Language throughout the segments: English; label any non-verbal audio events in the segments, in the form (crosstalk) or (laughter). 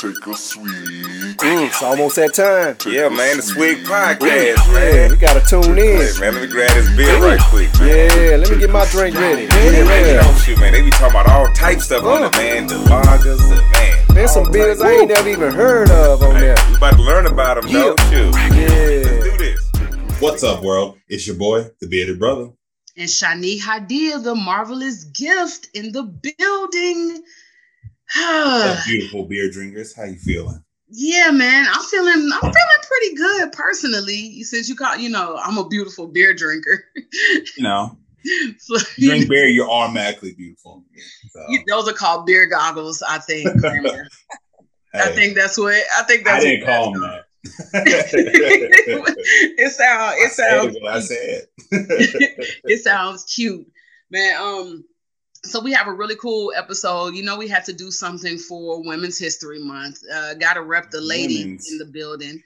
take a swig. Mm, it's almost that time. Yeah, man, the Swig Podcast, Yeah, man. we gotta tune in. Hey, man, let me grab this beer right quick, man. Yeah, let me get my drink ready. Yeah, man, you Yeah. know, shoot, man, they be talking about all types stuff on it, man. The lagers, the man. There's some beers types. I ain't never even heard of on Hey, there. We about to learn about them, though. Shoot. Let's Yeah. do this. What's up, world? It's your boy, the bearded brother. and Shani Hadia, the marvelous gift in the building. (sighs) Beautiful beer drinkers. How you feeling? yeah, man, I'm feeling I'm feeling pretty good personally. Since you call, you know, I'm a beautiful beer drinker. (laughs) You know, So, drink beer, you're automatically beautiful. So, those are called beer goggles, I think. (laughs) Kramer. I think that's what I think I that's. didn't what call them that. (laughs) it sounds it I said sounds what I said. it sounds cute, man. Um, so we have a really cool episode. You know, we had to do something for Women's History Month. Uh, Got to rep the ladies Women's. in the building,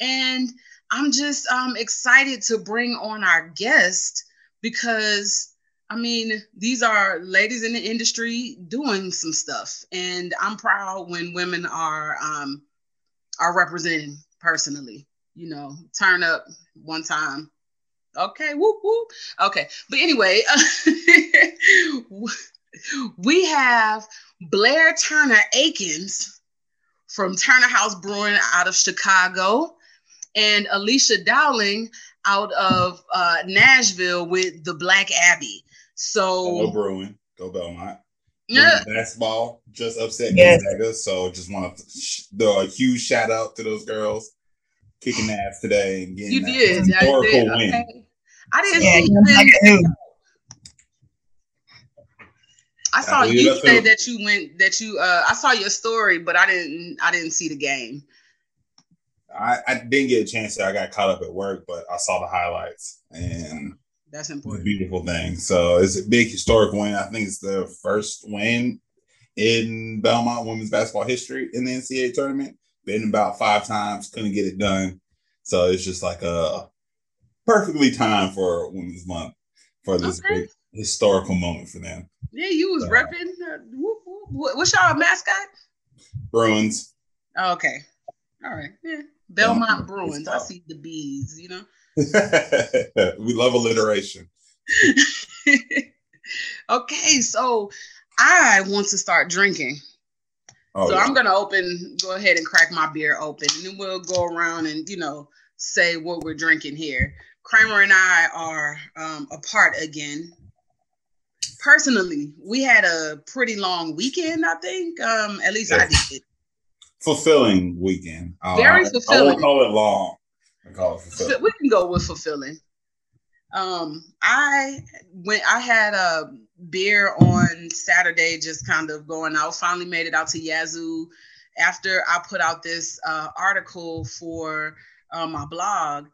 and I'm just um excited to bring on our guest because I mean these are ladies in the industry doing some stuff, and I'm proud when women are um are representing personally. You know, turn up one time Okay, whoop whoop. Okay, but anyway, (laughs) (laughs) we have Blair Turner Aikens from Turner Haus Brewing out of Chicago, and Alisha Dowling out of uh, Nashville with the Black Abbey. Go So, Bruin. Go Belmont. yeah, Women's Basketball just upset Yes. Gonzaga. So just want to sh- do a huge shout out to those girls kicking ass today and getting you that did. I historical did. win. Okay. I didn't Yeah, see you them. I saw I you say that you went that you uh I saw your story, but I didn't I didn't see the game. I, I didn't get a chance to. I got caught up at work, but I saw the highlights and That's important. beautiful thing. So it's a big historic win. I think it's the first win in Belmont women's basketball history in the NCAA tournament. Been about five times, couldn't get it done. So it's just like a perfectly timed for Women's Month for this Okay. big historical moment for them. Yeah, you was repping. What's y'all mascot? Bruins. Oh, okay. All right. Yeah. Belmont Belmont Bruins. I see the bees, you know. (laughs) we love alliteration. (laughs) okay, so I want to start drinking. Oh, so yeah. I'm gonna open, go ahead and crack my beer open, and then we'll go around and you know say what we're drinking here. Kramer and I are um, apart again. Personally, we had a pretty long weekend. I think, um, at least I did. fulfilling weekend. Uh, Very I- I fulfilling. won't call it long. I call it fulfilling. we can go with fulfilling. Um, I went. I had a beer on Saturday, just kind of going out. Finally made it out to Yazoo after I put out this uh, article for uh, my blog,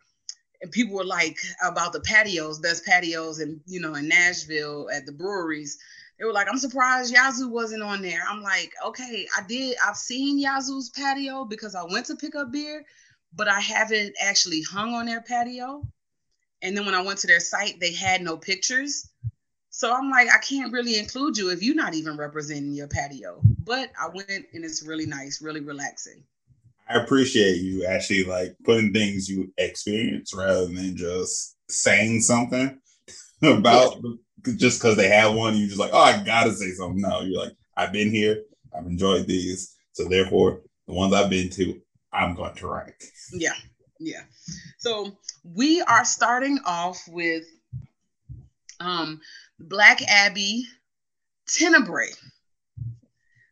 and people were like about the patios, best patios, and you know in Nashville at the breweries. They were like, I'm surprised Yazoo wasn't on there. I'm like, okay, I did. I've seen Yazoo's patio because I went to pick up beer, but I haven't actually hung on their patio. And then when I went to their site, they had no pictures. So I'm like, I can't really include you if you're not even representing your patio. But I went and it's really nice, really relaxing. I appreciate you actually like putting things you experience rather than just saying something (laughs) about just because they have one. You're just like, oh, I gotta say something. No, you're like, I've been here, I've enjoyed these, so therefore the ones I've been to, I'm going to rank. Yeah, yeah. So we are starting off with um Black Abbey Tenebrae.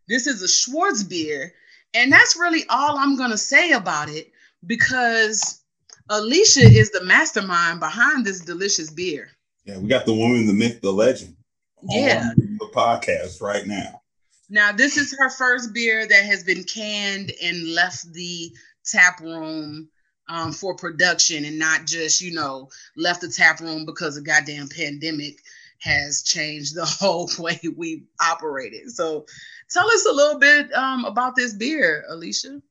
This is a Schwarzbier, and that's really all I'm gonna say about it because Alisha is the mastermind behind this delicious beer. Yeah, we got the woman, the myth, the legend. Yeah. on the podcast right now. Now, this is her first beer that has been canned and left the tap room um, for production and not just, you know, left the tap room because the goddamn pandemic has changed the (laughs) whole way we operated. So tell us a little bit um, about this beer, Alisha.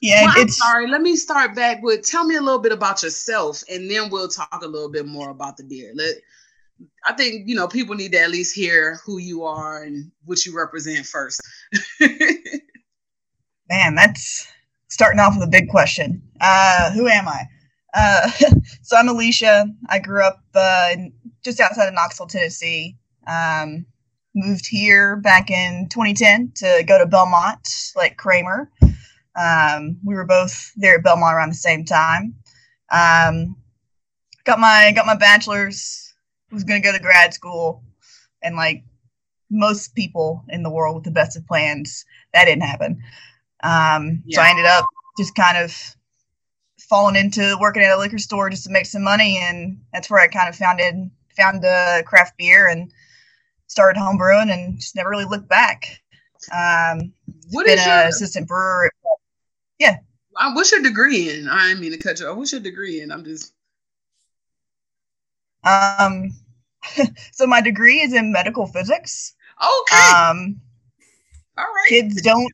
Yeah, Well, I'm sorry. Let me start back with tell me a little bit about yourself, and then we'll talk a little bit more about the beer. Let I think you know people need to at least hear who you are and what you represent first. (laughs) man, that's starting off with a big question. Uh, who am I? Uh, (laughs) so I'm Alisha. I grew up uh, in, just outside of Knoxville, Tennessee. Um, moved here back in 2010 to go to Belmont, like Kramer. Um, we were both there at Belmont around the same time. Um, got my got my bachelor's. Was going to go to grad school, and like most people in the world with the best of plans, that didn't happen. Um, So I ended up just kind of falling into working at a liquor store just to make some money, and that's where I kind of founded found the craft beer and started homebrewing, and just never really looked back. Um, What is your assistant brewer. uh, what's your degree in? I didn't mean to cut you off. What's your degree in? I'm just Um, (laughs) so my degree is in medical physics. okay. Um, All right. kids don't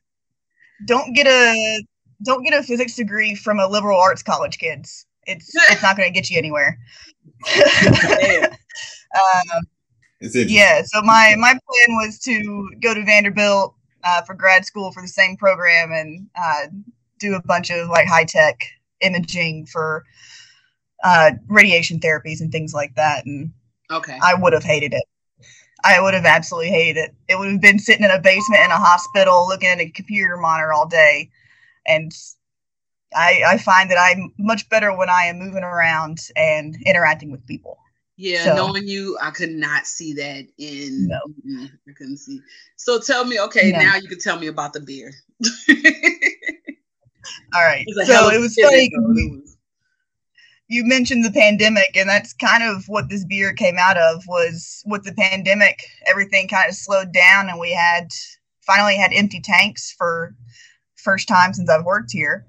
don't get a don't get a physics degree from a liberal arts college. Kids, it's it's not going to get you anywhere. (laughs) Um, yeah. So my my plan was to go to Vanderbilt uh, for grad school for the same program and uh, do a bunch of like high tech imaging for uh, radiation therapies and things like that. And Okay. I would have hated it. I would have absolutely hated it. It would have been sitting in a basement in a hospital looking at a computer monitor all day. And I, I find that I'm much better when I am moving around and interacting with people. Yeah, So- knowing you, I could not see that in. No. I couldn't see. So tell me, okay, No. now you can tell me about the beer. (laughs) All right. It's a hell So it was funny. though. It you- was- You mentioned the pandemic, and that's kind of what this beer came out of. Was with the pandemic, everything kind of slowed down, and we had finally had empty tanks for first time since I've worked here.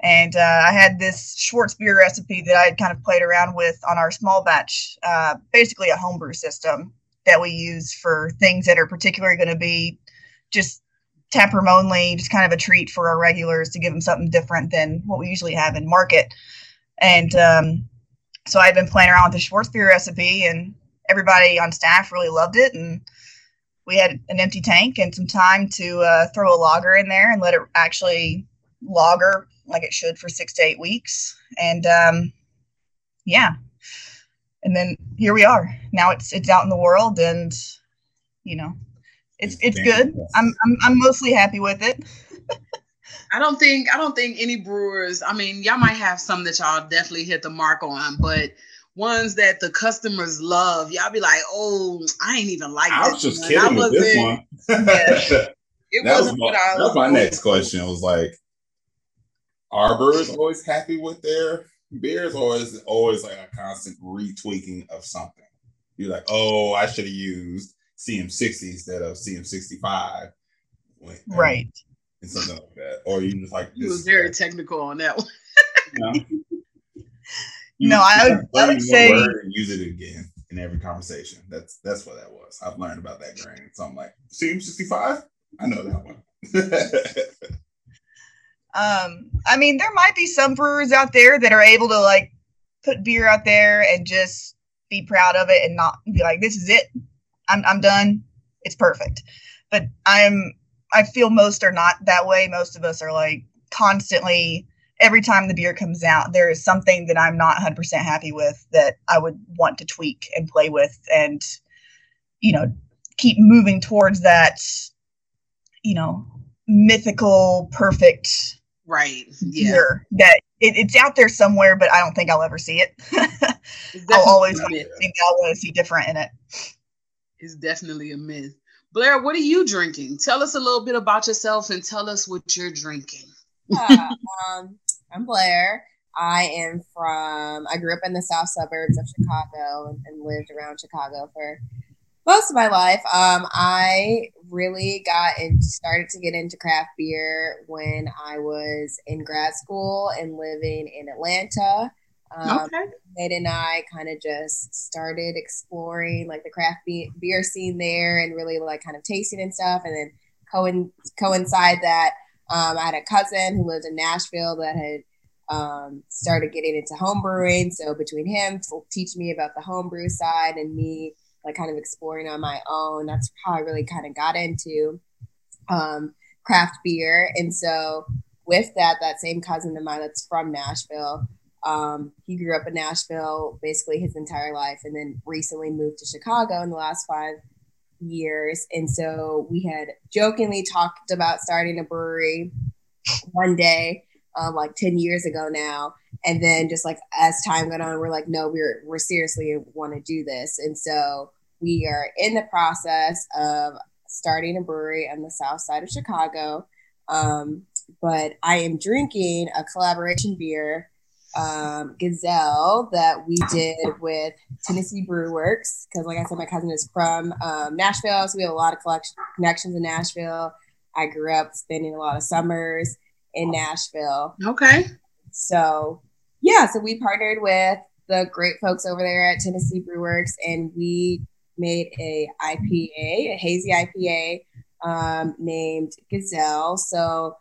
And uh, I had this Schwarzbier recipe that I had kind of played around with on our small batch, uh, basically a homebrew system that we use for things that are particularly going to be just taproom only, just kind of a treat for our regulars to give them something different than what we usually have in market. And um, so I'd been playing around with the Schwarzbier recipe, and everybody on staff really loved it. And we had an empty tank and some time to uh, throw a lager in there and let it actually lager like it should for six to eight weeks. And um, yeah, and then here we are. Now it's it's out in the world, and you know, it's it's good. I'm I'm I'm mostly happy with it. (laughs) I don't think I don't think any brewers. I mean, y'all might have some that y'all definitely hit the mark on, but ones that the customers love, y'all be like, "Oh, I ain't even like I this was just one. kidding with this wasn't- one. It (laughs) that was wasn't my, what I that was my next question. Was like, are brewers always happy with their beers, or is it always like a constant retweaking of something? You're like, oh, I should have used CM60 instead of CM65, When- um, Right. And something like that, or you just like He this was very like, technical on that one. You? No, I would- I would say- use it again in every conversation. That's that's what that was. I've learned about that grain. So I'm like, CM65, I know that one. (laughs) Um, I mean, there might be some brewers out there that are able to like put beer out there and just be proud of it and not be like, "This is it. I'm I'm done. It's perfect." But I'm I feel most are not that way. Most of us are like constantly. Every time the beer comes out, there is something that I'm not 100% happy with that I would want to tweak and play with, and you know, keep moving towards that. You know, mythical, perfect Right. Yeah. beer that it, it's out there somewhere, but I don't think I'll ever see it. (laughs) I'll always definitely find a myth. something that I want to see different in it. It's definitely a myth. Blair, what are you drinking? Tell us a little bit about yourself and tell us what you're drinking. Yeah, (laughs) um, I'm Blair. I am from, I grew up in the south suburbs of Chicago and, and lived around Chicago for most of my life. Um, I really got and started to get into craft beer when I was in grad school and living in Atlanta. Um, okay. Nate and I kind of just started exploring like the craft be- beer scene there and really like kind of tasting and stuff. And then coin- coincide that um, I had a cousin who lived in Nashville that had um, started getting into home brewing. So between him teaching me about the homebrew side and me like kind of exploring on my own, that's how I really kind of got into um, craft beer. And so with that, that same cousin of mine that's from Nashville, um, he grew up in Nashville basically his entire life and then recently moved to Chicago in the last five years. And so we had jokingly talked about starting a brewery one day, um, like 10 years ago now. And then just like as time went on, we're like, no, we're we're seriously want to do this. And so we are in the process of starting a brewery on the south side of Chicago. Um, but I am drinking a collaboration beer um, Gazelle that we did with Tennessee Brew Works because, like I said, my cousin is from um, Nashville, so we have a lot of collection, connections in Nashville. I grew up spending a lot of summers in Nashville. Okay. So, yeah, so we partnered with the great folks over there at Tennessee Brew Works, and we made a IPA, a hazy IPA um, named Gazelle. So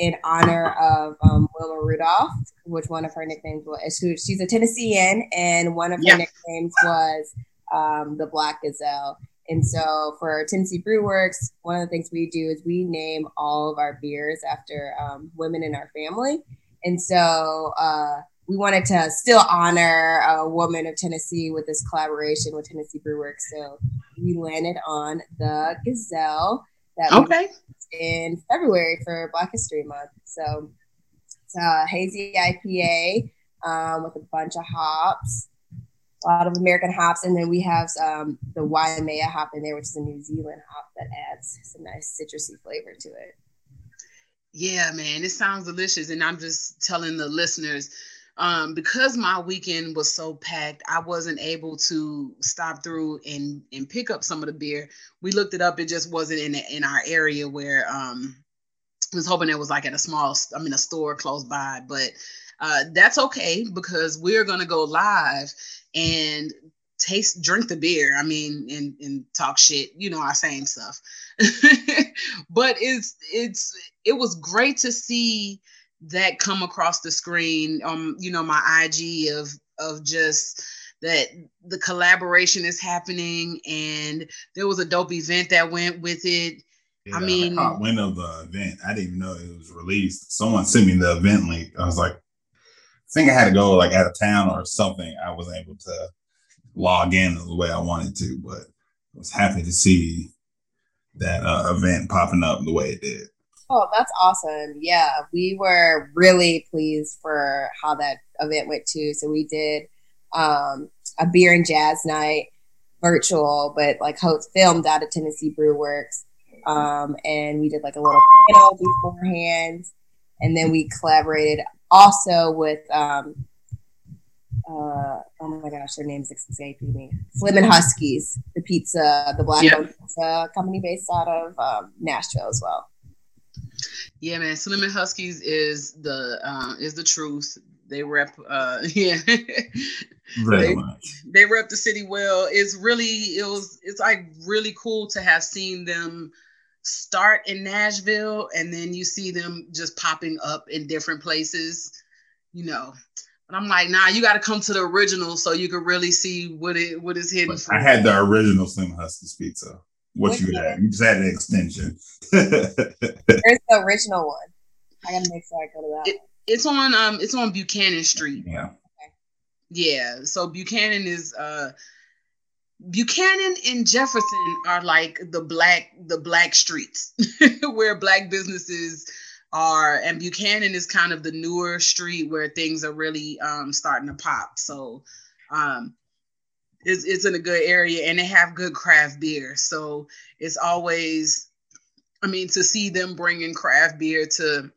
in honor of um, Wilma Rudolph, which one of her nicknames was. She's a Tennessean, and one of her nicknames was um, the Black Gazelle. And so for Tennessee Brew Works, one of the things we do is we name all of our beers after um, women in our family. And so uh, we wanted to still honor a woman of Tennessee with this collaboration with Tennessee Brew Works. So we landed on the Gazelle that okay in February for Black History Month. So it's a hazy IPA um, with a bunch of hops, a lot of American hops, and then we have um, the Waimea hop in there, which is a New Zealand hop that adds some nice citrusy flavor to it. Yeah, man, it sounds delicious, and I'm just telling the listeners um, because my weekend was so packed, I wasn't able to stop through and and pick up some of the beer. We looked it up; it just wasn't in in our area where um, I was hoping it was like at a small, I mean, a store close by. But uh, that's okay because we're gonna go live and taste drink the beer i mean and and talk shit you know our same stuff (laughs) but it's it's it was great to see that come across the screen um you know my ig of of just that the collaboration is happening and there was a dope event that went with it. Yeah, i mean I win of the event. I didn't even know it was released. Someone sent me the event link. I was like i think i had to go like out of town or something. I wasn't able to log in the way i wanted to but i was happy to see that uh, event popping up the way it did Oh, that's awesome. Yeah, we were really pleased for how that event went too. So we did um, a beer and jazz night virtual, but like host filmed out of Tennessee Brew Works. Um, and we did like a little panel beforehand. And then we collaborated also with, um, uh, oh my gosh, their name's escaping me. Slim and Husky's, the pizza, the black pizza company based out of um, Nashville as well. Yeah, man. Slim and Husky's is the uh, is the truth. They rep, uh, (laughs) yeah. Very they, much. They rep the city well. It's really it was it's like really cool to have seen them start in Nashville and then you see them just popping up in different places, you know. But I'm like, nah, you got to come to the original so you can really see what it what is hidden. I had the original Slim Husky's pizza what Which you had. You just had an extension. (laughs) There's the original one. I gotta make sure I go to that. It, it's on um it's on Buchanan Street. Yeah. Okay. Yeah. So Buchanan is uh Buchanan and Jefferson are like the black the black streets (laughs) where black businesses are and Buchanan is kind of the newer street where things are really um starting to pop. So um it's, it's in a good area and they have good craft beer. So it's always, I mean, to see them bringing craft beer to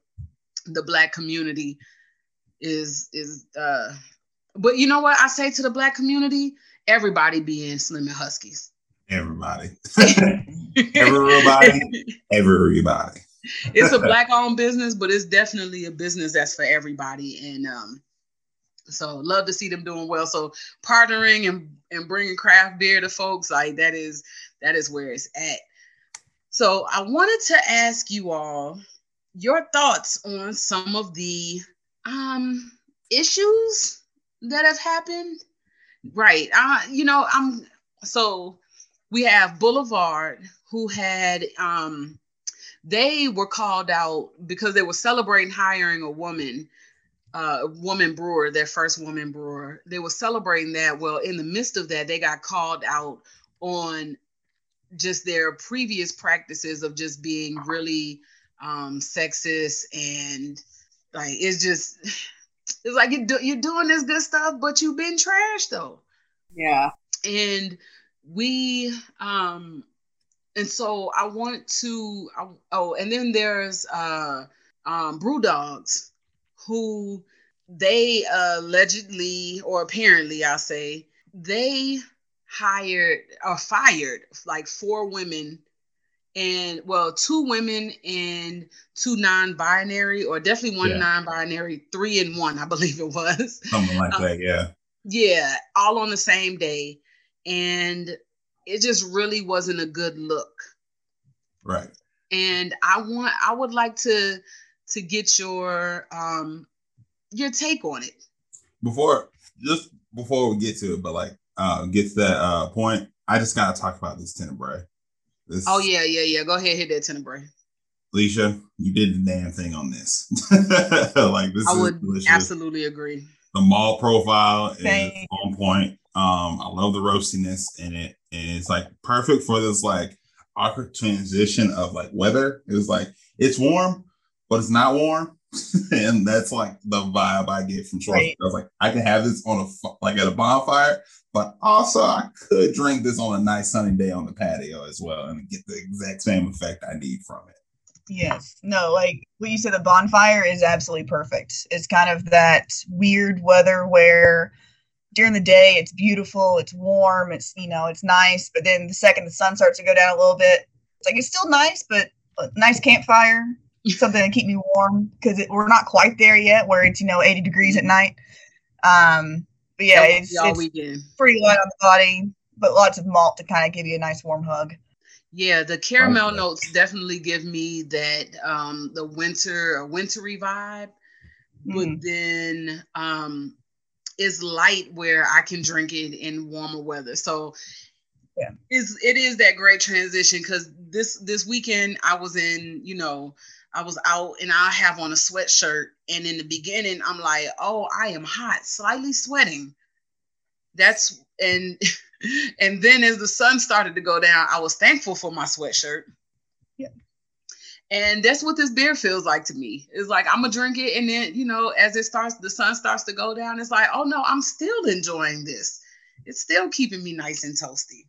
the black community is is uh but you know what I say to the black community? Everybody being Slim and Husky's. Everybody. (laughs) everybody. Everybody. (laughs) it's a black owned business, but it's definitely a business that's for everybody. And um, so love to see them doing well. So partnering and, and bringing craft beer to folks like that is that is where it's at. So I wanted to ask you all your thoughts on some of the um issues that have happened. Right. Uh, you know, I'm so we have Boulevard who had um they were called out because they were celebrating hiring a woman, uh, a woman brewer, their first woman brewer. They were celebrating that. Well, in the midst of that, they got called out on just their previous practices of just being really um, sexist and like it's just (sighs) it's like you do, you're doing this good stuff, but you've been trashed though Yeah. and we um and so i want to I, oh and then there's uh um BrewDogs who they allegedly or apparently i'll say they hired or fired like four women and well two women and two non-binary or definitely one Yeah. non-binary three and one i believe it was Something like uh, that, yeah. yeah, all on the same day. And it just really wasn't a good look. Right. And I want I would like to to get your um your take on it. Before just before we get to it, but like uh get to that uh point, I just gotta talk about this Tenebrae. This Oh yeah, yeah, yeah. Go ahead, hit that Tenebrae. Alisha, you did the damn thing on this. (laughs) like this I is would delicious. absolutely agree. The malt profile is on point. Um, I love the roastiness in it, and it's like perfect for this like awkward transition of like weather. It's like it's warm, but it's not warm, (laughs) and that's like the vibe I get from Schwarzkopf. Right. I was like, I can have this on a like at a bonfire, but also I could drink this on a nice sunny day on the patio as well, and get the exact same effect I need from it. Yes. No, like what you said, the bonfire is absolutely perfect. It's kind of that weird weather where during the day it's beautiful, it's warm, it's you know, it's nice, but then the second the sun starts to go down a little bit, it's like it's still nice, but nice campfire, something to keep me warm because we're not quite there yet where it's you know 80 degrees at night. Um, but yeah, That would it's, be all it's weekend. pretty light on the body, but lots of malt to kind of give you a nice warm hug. Yeah, the caramel Okay. notes definitely give me that um the winter a wintry vibe. but Mhm. then um is light where I can drink it in warmer weather. So Yeah. it's it is that great transition because this this weekend I was in, you know, I was out and I have on a sweatshirt. And in the beginning, I'm like, oh, I am hot, slightly sweating. That's and (laughs) and then as the sun started to go down, I was thankful for my sweatshirt. Yeah. And that's what this beer feels like to me. It's like I'm gonna drink it, and then you know, as it starts, the sun starts to go down. It's like, oh no, I'm still enjoying this. It's still keeping me nice and toasty.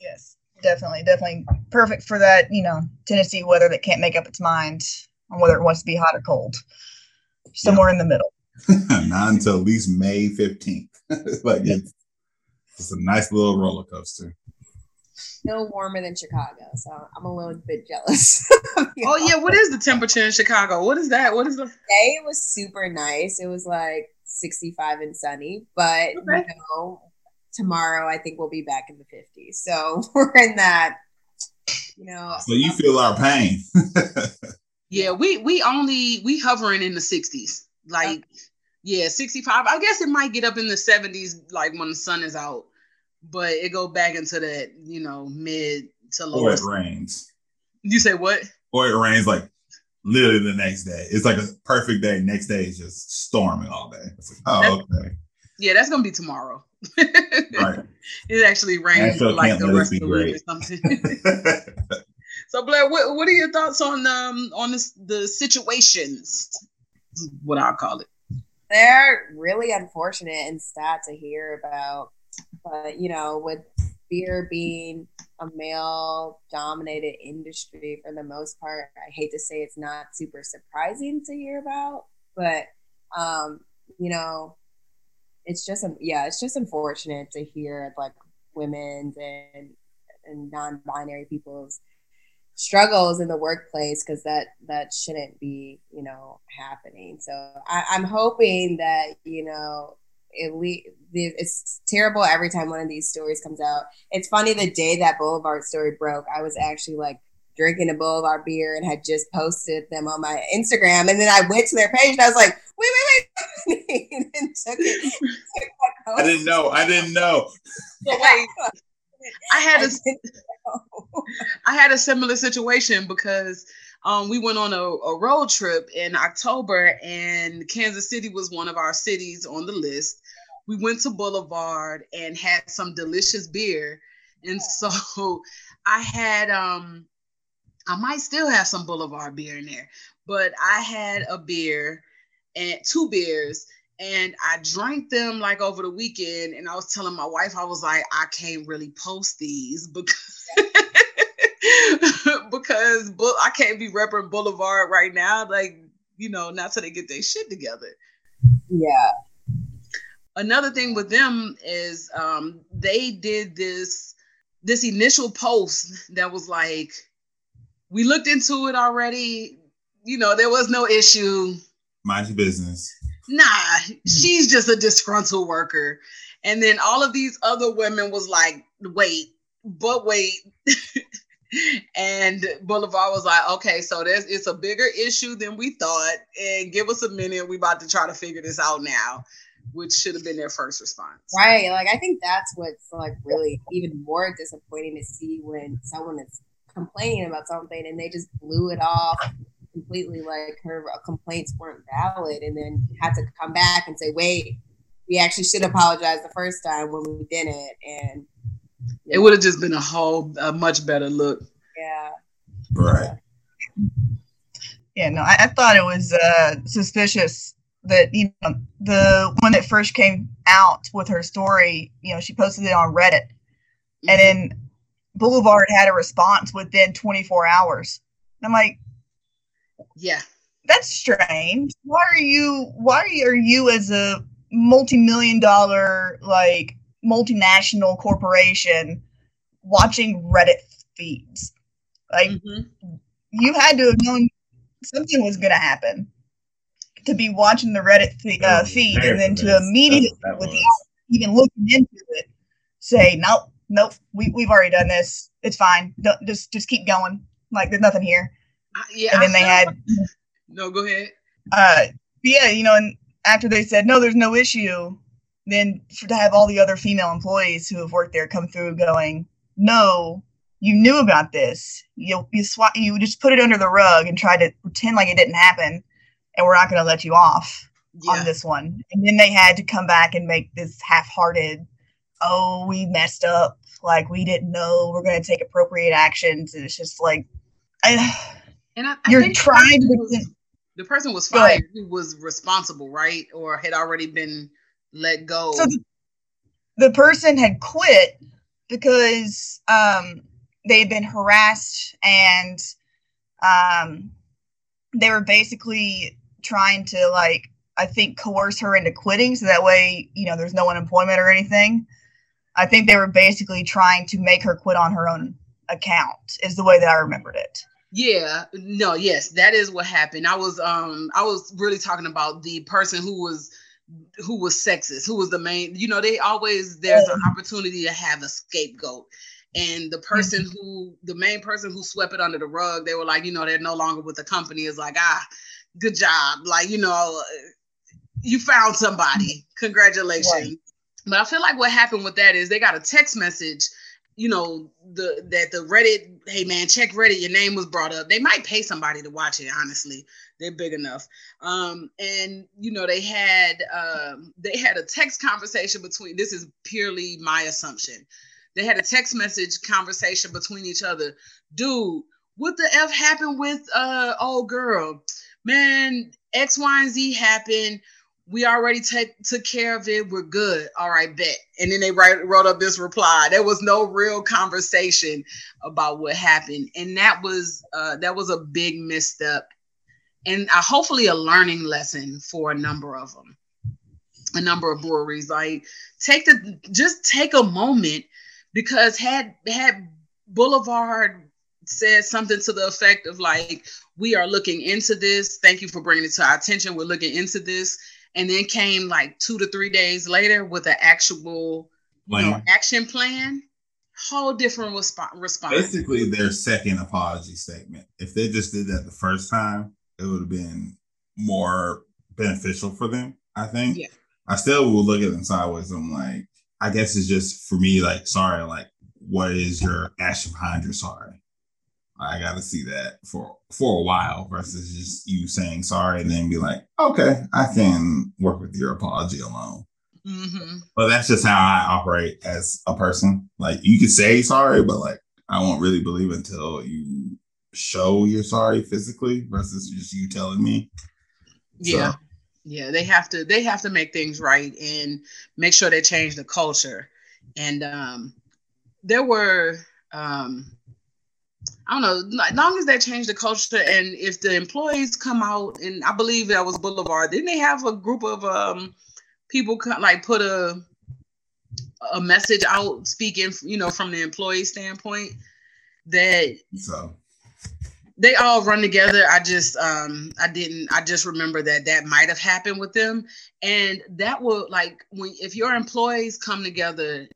Yes, definitely, definitely perfect for that. You know, Tennessee weather that can't make up its mind on whether it wants to be hot or cold. Somewhere in the middle. (laughs) Not until at least May 15th. (laughs) like it's, it's a nice little roller coaster. No warmer than Chicago, so I'm a little bit jealous. (laughs) Oh yeah, what is the temperature in Chicago? What is that? What is the? Today it was super nice. It was like 65 and sunny, but Okay. you know, tomorrow I think we'll be back in the 50s. So (laughs) we're in that, you know. So you feel our pain. (laughs) Yeah, we we only we hovering in the 60s. Like, yeah, 65. I guess it might get up in the 70s, like when the sun is out, but it go back into that, you know, mid to low. or it rains. You say what? Or it rains like literally the next day. It's like a perfect day. Next day is just storming all day. It's like, oh, okay. Yeah, that's gonna be tomorrow. Right. (laughs) it actually rains for like the rest of the week or something. (laughs) so Blair, what, what are your thoughts on um on this the situations? What I'll call it. they're really unfortunate and sad to hear about. But you know, with beer being a male dominated industry for the most part, I hate to say it's not super surprising to hear about, but um, you know, it's just yeah, it's just unfortunate to hear like women's and and non-binary people's struggles in the workplace because that that shouldn't be you know happening. So I, i'm hoping that you know it the- it's terrible every time one of these stories comes out. It's funny the day that boulevard story broke i was actually like drinking a Boulevard beer and had just posted them on my instagram and then i went to their page and i was like wait wait wait (laughs) and took it (laughs) I didn't know. I didn't know. So (laughs) wait, I had I a didn't know. I had a similar situation because um, we went on a, a road trip in October, and Kansas City was one of our cities on the list. We went to Boulevard and had some delicious beer, and so I had um, I might still have some Boulevard beer in there, but I had a beer and two beers. And I drank them like over the weekend, and I was telling my wife, I was like, I can't really post these (laughs) because because Bu- I can't be repping Boulevard right now. Like, you know, not till they get their shit together. Yeah. Another thing with them is um, they did this this initial post that was like, we looked into it already. You know, there was no issue. Mind your business. Nah, she's just a disgruntled worker. And then all of these other women was like, wait, but wait. (laughs) and Boulevard was like, okay, so there's it's a bigger issue than we thought. And give us a minute. We about to try to figure this out now, which should have been their first response. Right. Like I think that's what's like really even more disappointing to see when someone is complaining about something and they just blew it off completely like her complaints weren't valid and then had to come back and say, wait, we actually should apologize the first time when we didn't. And It would have just been a whole a much better look. yeah. Right. Yeah, no, I, I thought it was uh, suspicious that you know the one that first came out with her story. You know, she posted it on Reddit, and then Boulevard had a response within 24 hours. And I'm like, yeah, that's strange. Why are you? Why are you, as a multi-million dollar like multinational corporation watching Reddit feeds? Like Mhm. you had to have known something was going to happen to be watching the Reddit fe- uh, feed and then to immediately, without even looking into it, say, nope, nope, we, we've already done this. It's fine. Don't, just just keep going. Like there's nothing here. I- yeah. And then they had, (laughs) no. Go ahead. uh, yeah, you know, and after they said no, there's no issue, then for, to have all the other female employees who have worked there come through going, no, you knew about this. You you swat, you just put it under the rug and tried to pretend like it didn't happen, and we're not going to let you off Yeah. on this one. And then they had to come back and make this half-hearted, oh, we messed up, like we didn't know, we're going to take appropriate actions. And it's just like, I, And I, I you're trying to was- the person was fired who was responsible, right? Or had already been let go. So the, the person had quit because um, they had been harassed and um, they were basically trying to like I think coerce her into quitting so that way you know there's no unemployment or anything. I think they were basically trying to make her quit on her own account is the way that I remembered it. yeah, no, yes, that is what happened. I was um I was really talking about the person who was who was sexist, who was the main, you know, they always there's an opportunity to have a scapegoat. And the person who the main person who swept it under the rug, they were like, you know, they're no longer with the company is like, ah, good job. Like, you know, you found somebody. Congratulations. Right. But I feel like what happened with that is they got a text message, you know, the that the Reddit, hey man, check Reddit, your name was brought up. They might pay somebody to watch it, honestly. They're big enough. Um, and you know, they had um they had a text conversation between this is purely my assumption. They had a text message conversation between each other. Dude, what the F happened with uh old girl? Man, X, Y, and Z happened we already take took care of it. We're good. All right, bet. And then they write, wrote up this reply. There was no real conversation about what happened, and that was uh, that was a big misstep, and uh, hopefully a learning lesson for a number of them, a number of breweries. Like take the just take a moment because had had Boulevard said something to the effect of like we are looking into this. Thank you for bringing it to our attention. We're looking into this and then came like two to three days later with an actual you know, action plan whole different resp- response Basically, their second apology statement. If they just did that the first time, it would have been more beneficial for them. I think. Yeah. I still will look at them sideways. I'm like, I guess it's just for me. Like, sorry, like what is your action behind your sorry? I got to see that for for a while versus just you saying sorry and then be like, okay, I can work with your apology alone. hmm But that's just how I operate as a person. Like you can say sorry, but like I won't really believe until you show you're sorry physically versus just you telling me. Yeah. So, Yeah, they have to they have to make things right and make sure they change the culture. And um there were um I don't know, as long as they change the culture and if the employees come out and I believe that was Boulevard, didn't they have a group of um people like put a a message out speaking, you know, from the employee standpoint that so. they all run together. I just um i didn't i just remember that that might have happened with them. And that will like when if your employees come together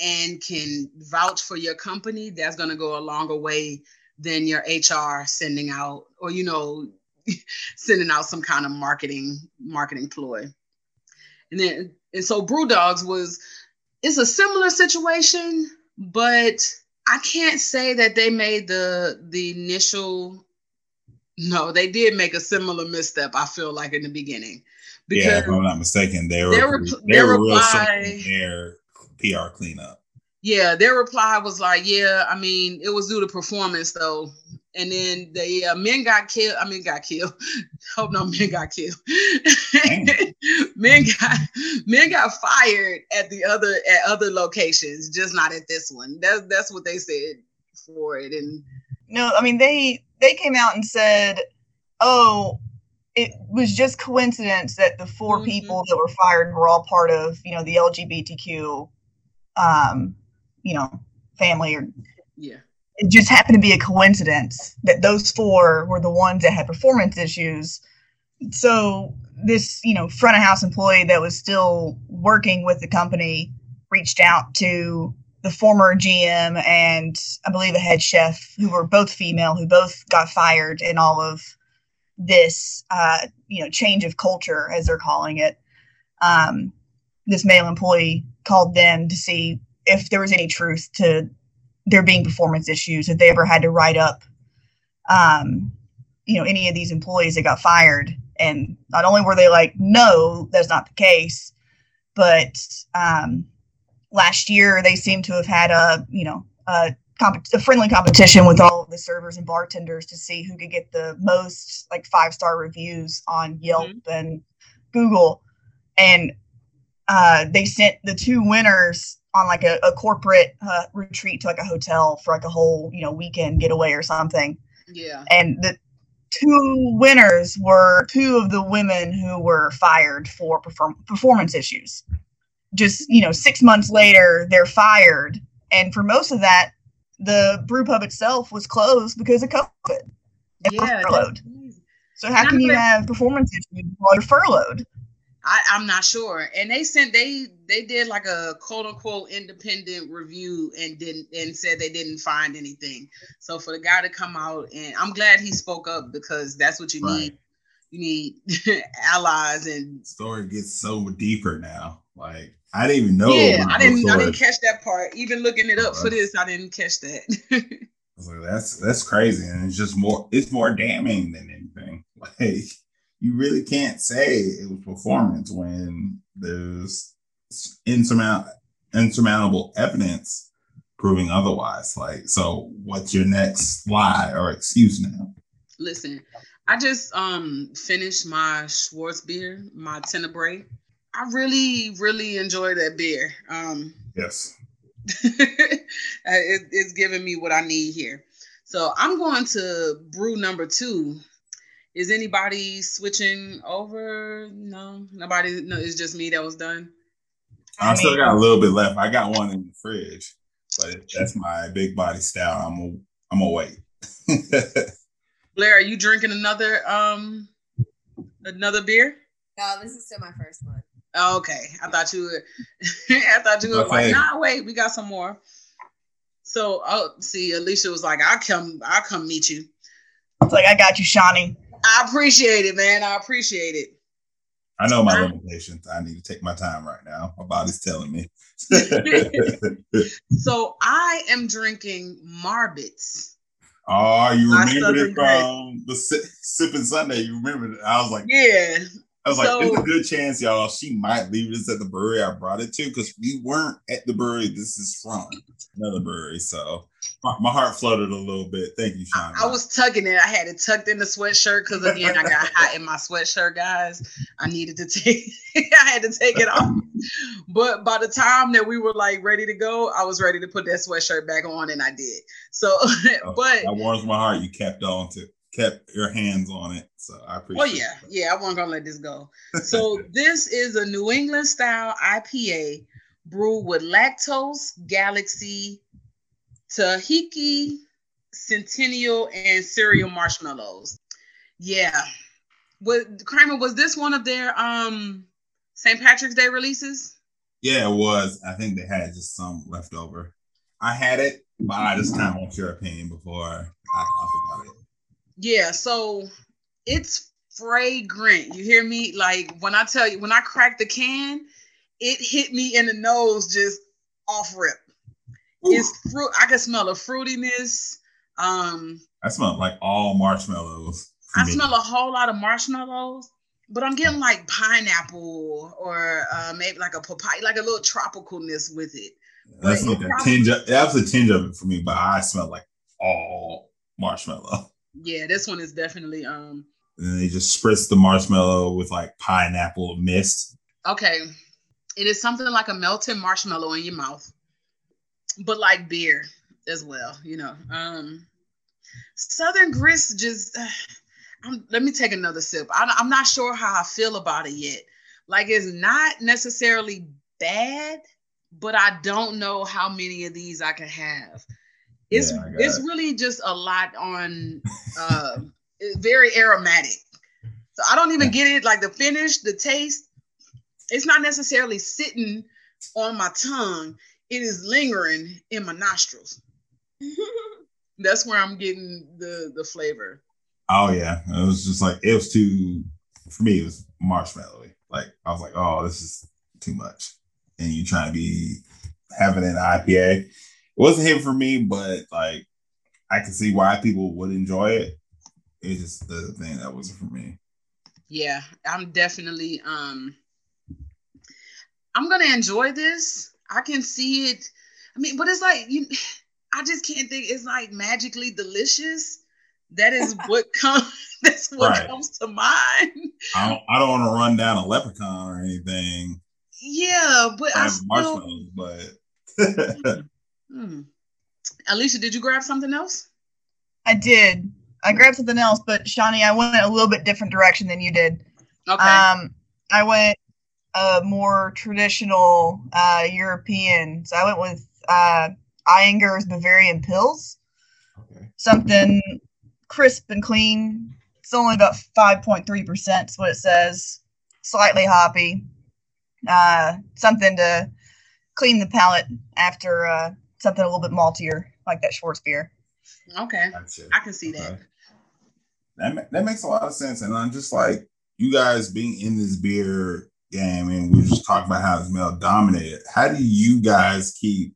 and can vouch for your company that's going to go a longer way than your hr sending out or you know (laughs) sending out some kind of marketing marketing ploy and then and so BrewDogs was it's a similar situation but I can't say that they made the the initial. No, they did make a similar misstep. I feel like in the beginning, yeah, if I'm not mistaken, they were their they their were real reply- in their PR cleanup. yeah, their reply was like, "Yeah, I mean, it was due to performance though." And then the uh, men got killed. I mean, got killed. (laughs) Hope no men got killed. (laughs) men got men got fired at the other at other locations, just not at this one. That's that's what they said for it. And No, I mean they they came out and said, "Oh, it was just coincidence that the 4 Mhm. people that were fired were all part of you know the LGBTQ, um, you know, family, or yeah, it just happened to be a coincidence that those four were the ones that had performance issues. So this you know front of house employee that was still working with the company reached out to the former GM and I believe the head chef, who were both female, who both got fired in all of this, uh, you know, change of culture, as they're calling it. Um, this male employee called them to see if there was any truth to there being performance issues, if they ever had to write up, um, you know, any of these employees that got fired. And not only were they like, no, that's not the case, but um, last year they seem to have had a you know a, comp- a friendly competition with all of the servers and bartenders to see who could get the most like five star reviews on Yelp and Google, and uh, they sent the two winners on like a, a corporate uh, retreat to like a hotel for like a whole you know weekend getaway or something. Yeah, and the two winners were two of the women who were fired for perform- performance issues. Just you know six months later they're fired. And for most of that the brew pub itself was closed because of covid. Yeah. furloughed. so how And can I'm you have performance issues while you're furloughed I, I'm not sure. And they sent they they did like a quote unquote independent review and didn't and said they didn't find anything. So for the guy to come out and I'm glad he spoke up because that's what you Right. need. You need (laughs) allies and Story gets so deeper now. Like I didn't even know. yeah, I didn't I didn't catch that part. Even looking it up for this, I didn't catch that. (laughs) I was like, that's that's crazy, and it's just more. It's more damning than anything. (laughs) Like you really can't say it was performance when there's insurmount insurmountable evidence proving otherwise. Like, so what's your next lie or excuse now? Listen, I just um finished my Schwarzbier, my Tenebrae. I really, really enjoy that beer. Um, Yes. (laughs) it, it's giving me what I need here. So I'm going to brew number two. Is anybody switching over? No, nobody. No, it's just me that was done. I, I still got a little bit left. I got one in the fridge, but that's my big body style. I'm a, I'm gonna wait. (laughs) Blair, are you drinking another um another beer? No, this is still my first one. Oh, okay, I thought you were. (laughs) I thought you were Okay. like, nah, wait, we got some more. So, oh, see, Alisha was like, "I'll come, I'll come meet you." it's like i got you shawnee I appreciate it, man. I appreciate it. I know my limitations. I need to take my time right now. My body's telling me. (laughs) So I am drinking Marbits. oh, you remember it from the si- sipping Sunday. You remember it. I was like, Yeah. I was like, So- there's a good chance, y'all, she might leave this at the brewery I brought it to because we weren't at the brewery. This is from another brewery. So my, my heart floated a little bit. Thank you, Sean. I was tugging it. I had it tucked in the sweatshirt because again, I got hot in my sweatshirt, guys. I needed to take (laughs) I had to take it off. But by the time that we were like ready to go, I was ready to put that sweatshirt back on and I did. So (laughs) oh, but that warms my heart. You kept on to kept your hands on it. So I oh, appreciate Oh yeah, yeah, I wasn't gonna let this go. (laughs) So this is a New England style IPA brewed with lactose, galaxy, Tahiki, Centennial, and cereal marshmallows. Yeah. What Kramer was this one of their um St. Patrick's Day releases? Yeah, it was. I think they had just some left over. I had it, but I just kind of want your opinion before I talk about it. Yeah, so it's fragrant. You hear me? Like when I tell you, when I cracked the can, it hit me in the nose just off rip. It's fruit. I can smell the fruitiness. Um, I smell like all marshmallows. I me. smell a whole lot of marshmallows, but I'm getting like pineapple or uh, maybe like a papaya, like a little tropicalness with it. That's like a probably- tinge. Of, that was a tinge of it for me, but I smell like all marshmallow. Yeah, this one is definitely um And then they just spritz the marshmallow with like pineapple mist. okay. It is something like a melted marshmallow in your mouth, but like beer as well. You know, um, Southern grits just. (sighs) I'm, let me take another sip. I, I'm not sure how I feel about it yet. Like it's not necessarily bad, but I don't know how many of these I can have. It's Yeah, it's it. really just a lot on (laughs) uh very aromatic. So I don't even get it like the finish, the taste. It's not necessarily sitting on my tongue. It is lingering in my nostrils. (laughs) That's where I'm getting the the flavor. Oh yeah, it was just like it was too. For me, it was marshmallowy. Like I was like, oh, this is too much. And you trying to be having an IPA. It wasn't hit for me, but like I can see why people would enjoy it. It's just the thing that wasn't for me. Yeah, I'm definitely um I'm gonna enjoy this. I can see it. I mean, but it's like you (sighs) I just can't think it's like magically delicious. That is (laughs) what comes (laughs) that's what Right. comes to mind. I don't. I don't want to run down a leprechaun or anything. Yeah, but I Have still marshmallows, but Hmm. Alisha, did you grab something else? I did. I grabbed something else, but Shawnee, I went a little bit different direction than you did. Okay. Um, I went a more traditional uh, European. So I went with uh, Ayinger's Bavarian Pils. okay. Something crisp and clean. It's only about 5.3%, is what it says. Slightly hoppy. Uh, something to clean the palate after uh, something a little bit maltier, like that Schwarzbier. okay. That's it. I can see that. Okay. That ma- that makes a lot of sense, and I'm just like you guys being in this beer game, and we just talking about how it's male dominated. How do you guys keep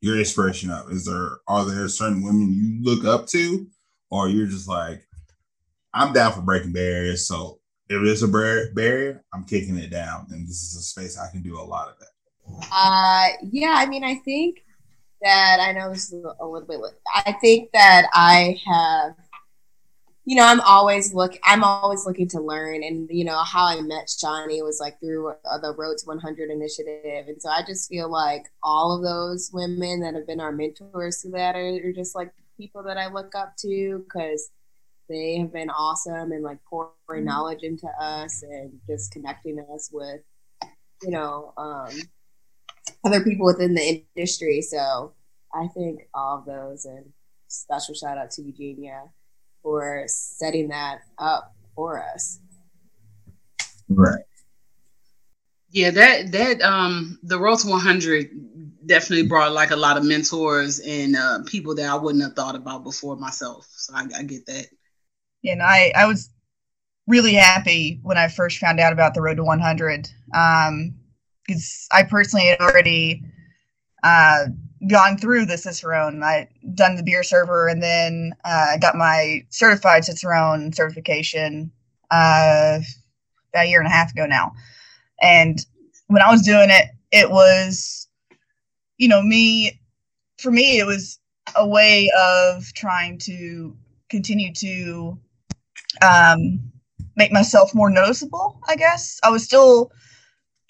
your inspiration up? Is there are there certain women you look up to, or you're just like, I'm down for breaking barriers. So if there's a bar- barrier, I'm kicking it down, and this is a space I can do a lot of that. Uh, yeah, I mean, I think that I know this is a little bit. I think that I have, you know, I'm always look. I'm always looking to learn, and you know how I met Johnny was like through uh, the Road to 100 initiative, and so I just feel like all of those women that have been our mentors through that are, are just like people that I look up to because they have been awesome and like pouring knowledge into us and just connecting us with, you know, um, other people within the industry. So I think all of those and special shout out to Eugenia for setting that up for us. Right. Yeah, that that um the Road to 100 definitely brought like a lot of mentors and uh, people that I wouldn't have thought about before myself. So I, I get that. And I, I was really happy when I first found out about the Road to 100 because I personally had already uh, gone through the Cicerone. I done the beer server, and then uh, I got my certified Cicerone certification uh, about a year and a half ago now. And when I was doing it, it was, you know, me. For me, it was a way of trying to continue to um, make myself more noticeable. I guess I was still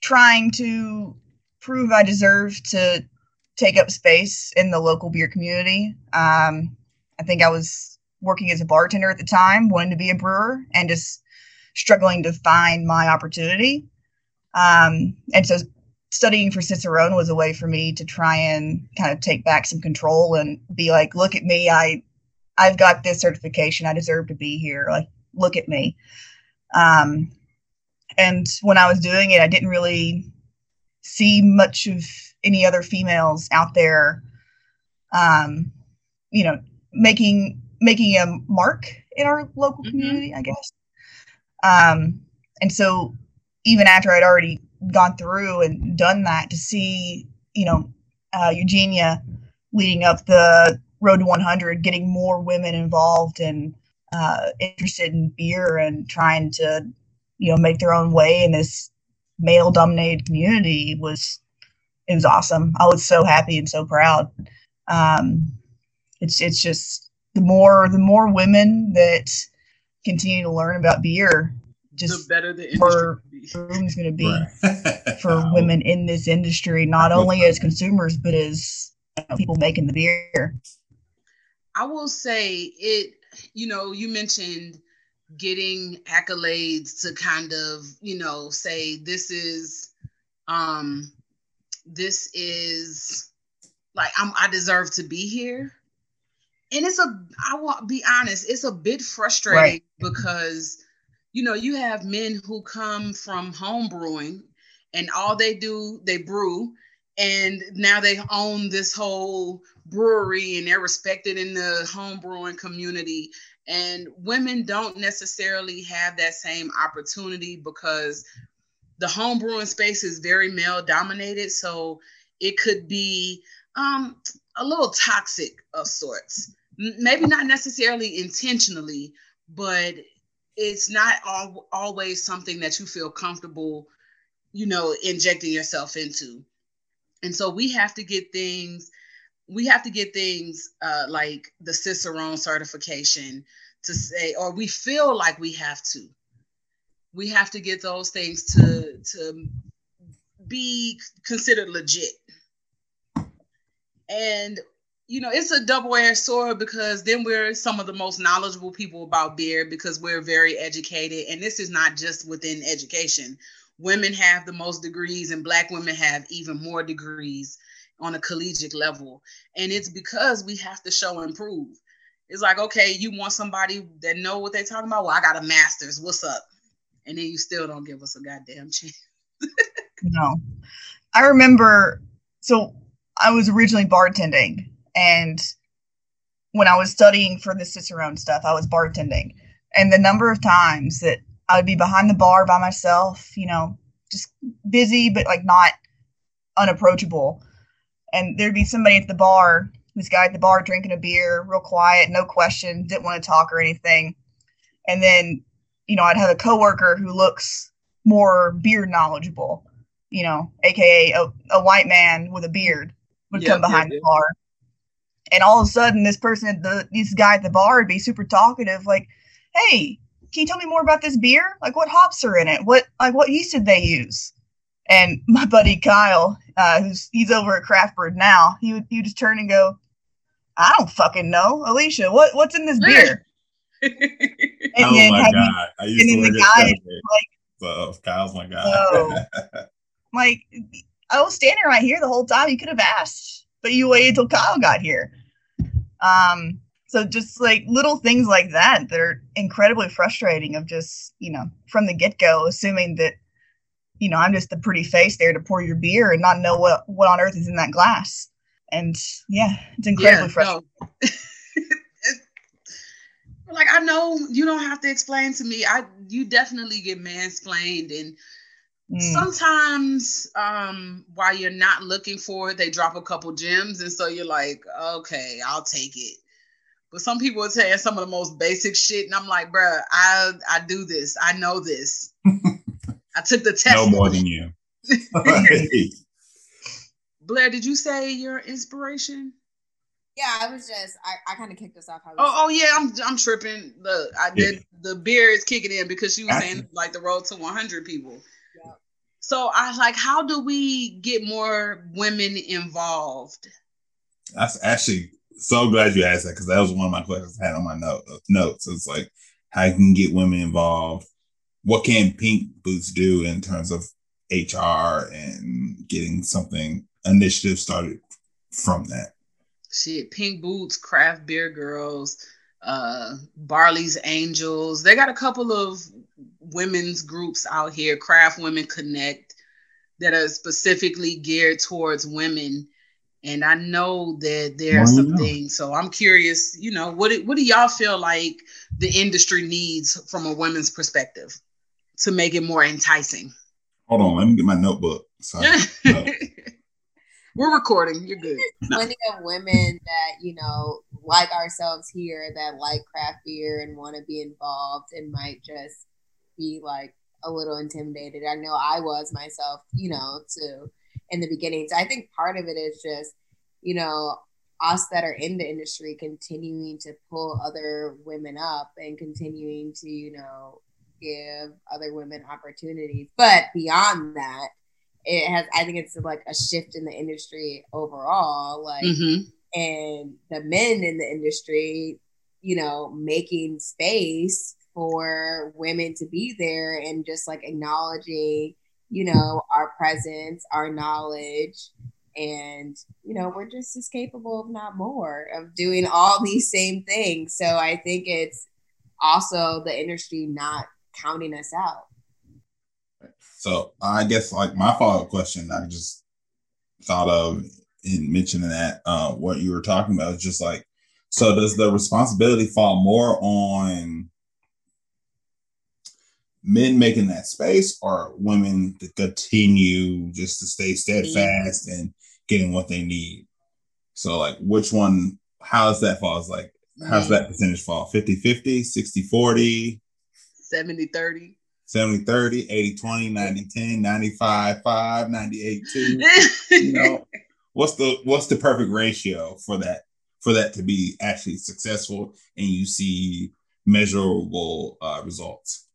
trying to prove I deserved to take up space in the local beer community. Um, I think I was working as a bartender at the time, wanting to be a brewer, and just struggling to find my opportunity. Um, and so studying for Cicerone was a way for me to try and kind of take back some control and be like, look at me, I I've got this certification, I deserve to be here. Like, look at me. Um, and when I was doing it, I didn't really see much of any other females out there, um, you know, making making a mark in our local Mhm. community, I guess. Um, and so even after I'd already gone through and done that, to see, you know, uh, Eugenia leading up the road to 100, getting more women involved and uh, interested in beer and trying to, you know, make their own way in this male-dominated community was it was awesome. I was so happy and so proud. Um, it's it's just the more the more women that continue to learn about beer, just the better the industry for- will be. room's going to be Right. (laughs) for (laughs) women in this industry, not only as consumers but as you know, people making the beer. I will say it, you know, you mentioned getting accolades to kind of, you know, say this is um this is like I'm I deserve to be here. And it's a I will be honest, it's a bit frustrating Right. because you know, you have men who come from home brewing and all they do, they brew and now they own this whole brewery and they're respected in the home brewing community and women don't necessarily have that same opportunity because the home brewing space is very male dominated so it could be um, a little toxic of sorts. Maybe not necessarily intentionally but it's not al- always something that you feel comfortable you know injecting yourself into. And so we have to get things we have to get things uh, like the cicerone certification to say or we feel like we have to we have to get those things to to be considered legit. And you know it's a double-edged sword because then we're some of the most knowledgeable people about beer because we're very educated. And this is not just within education. Women have the most degrees and black women have even more degrees on a collegiate level. And it's because we have to show and prove. It's like okay you want somebody that know what they're talking about? Well i got a master's. What's up and then you still don't give us a goddamn chance No. I remember so I was originally bartending and when I was studying for the Cicerone stuff, I was bartending. And the number of times that I would be behind the bar by myself, you know, just busy but like not unapproachable. And there'd be somebody at the bar, this guy at the bar drinking a beer, real quiet, no questions, didn't want to talk or anything. And then, you know, I'd have a coworker who looks more beer knowledgeable you know, aka a, a white man with a beard would Yep, come behind yep. the bar. And all of a sudden this person the this guy at the bar would be super talkative, like, hey, can you tell me more about this beer? Like what hops are in it? What like what yeast did they use? And (laughs) my buddy Kyle, uh, who's he's over at Craft Bird now, he would he would just turn and go, I don't fucking know. Alisha, what what's in this beer? And oh then my have you- god! I used and to then work the guy, Subway, so Kyle's my guy. Oh. (laughs) like I was standing right here the whole time. You could have asked, but you waited till Kyle got here. Um, so just like little things like that that are incredibly frustrating. Of just you know from the get go assuming that you know I'm just a pretty face there to pour your beer and not know what what on earth is in that glass. And yeah, it's incredibly frustrating. no. (laughs) Like I know you don't have to explain to me. I you definitely get mansplained and Mm. sometimes um while you're not looking for it, they drop a couple gems and so you're like, okay, I'll take it. But some people are saying some of the most basic shit, and I'm like, bruh, I I do this. I know this. (laughs) I took the test. No more than you. (laughs) (laughs) Blair, did you say your inspiration? Yeah, I was just I, I kind of kicked us off. How Oh, oh yeah, I'm I'm tripping. The I Yeah. did the beer is kicking in because she was saying like the road to 100 people. Yep. So I was like, how do we get more women involved? That's actually so glad you asked that because that was one of my questions I had on my note, notes. It's like how you can get women involved. What can Pink Boots do in terms of HR and getting something initiative started from that? Shit, Pink Boots, Craft Beer Girls, uh, Barley's Angels. They got a couple of women's groups out here, Craft Women Connect, that are specifically geared towards women. And I know that there are Well, you some know. things. So I'm curious, you know, what do- what do y'all feel like the industry needs from a women's perspective to make it more enticing? Hold on, let me get my notebook. Sorry. No. (laughs) We're recording. You're good. plenty of women that you know like ourselves here that like craft beer and want to be involved and might just be like a little intimidated i know i was myself you know too in the beginning so i think part of it is just you know us that are in the industry continuing to pull other women up and continuing to you know give other women opportunities but beyond that it has i think it's like a shift in the industry overall like hmm and the men in the industry, you know, making space for women to be there and just like acknowledging, you know, our presence, our knowledge. And, you know, we're just as capable, if not more, of doing all (laughs) these same things. So I think it's also the industry not counting us out. So I guess like my follow up question I just thought of in mentioning that uh, what you were talking about is just like so does the responsibility fall more on men making that space or women to continue just to stay steadfast and getting what they need? So like which one how does that fall? It's like how's that percentage fall? 50 50 60 40 70 30. 70 30 80 20 90 10 95 5 98 2 (laughs) you know what's the what's the perfect ratio for that for that to be actually successful and you see measurable uh, results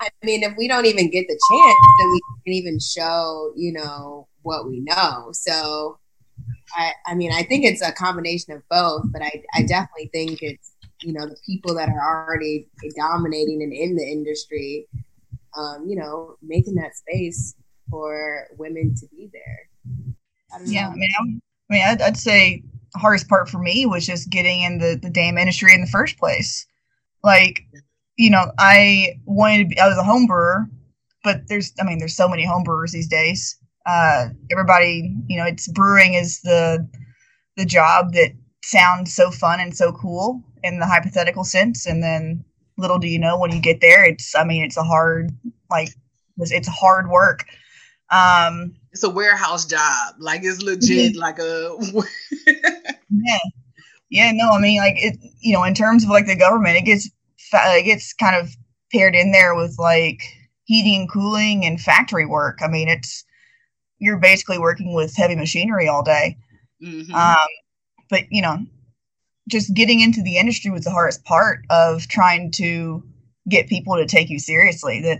I mean, if we don't even get the chance, then we can even show, you know, what we know. So, I, I mean, I think it's a combination of both, but I, I definitely think it's, you know, the people that are already dominating and in the industry, um, you know, making that space for women to be there. I Yeah, know. I mean, I mean, I'd, I'd say the hardest part for me was just getting in the, the damn industry in the first place. Like, you know, I wanted to be, I was a home brewer, but there's, I mean, there's so many home brewers these days. Uh, everybody, you know, it's brewing is the, the job that sounds so fun and so cool in the hypothetical sense. And then little do you know when you get there, it's, I mean, it's a hard, like, it's, it's hard work. Um, it's a warehouse job. Like it's legit, like a (laughs) yeah yeah no i mean like it you know in terms of like the government it gets fa- it gets kind of paired in there with like heating and cooling and factory work i mean it's you're basically working with heavy machinery all day Mhm. um but you know just getting into the industry was the hardest part of trying to get people to take you seriously that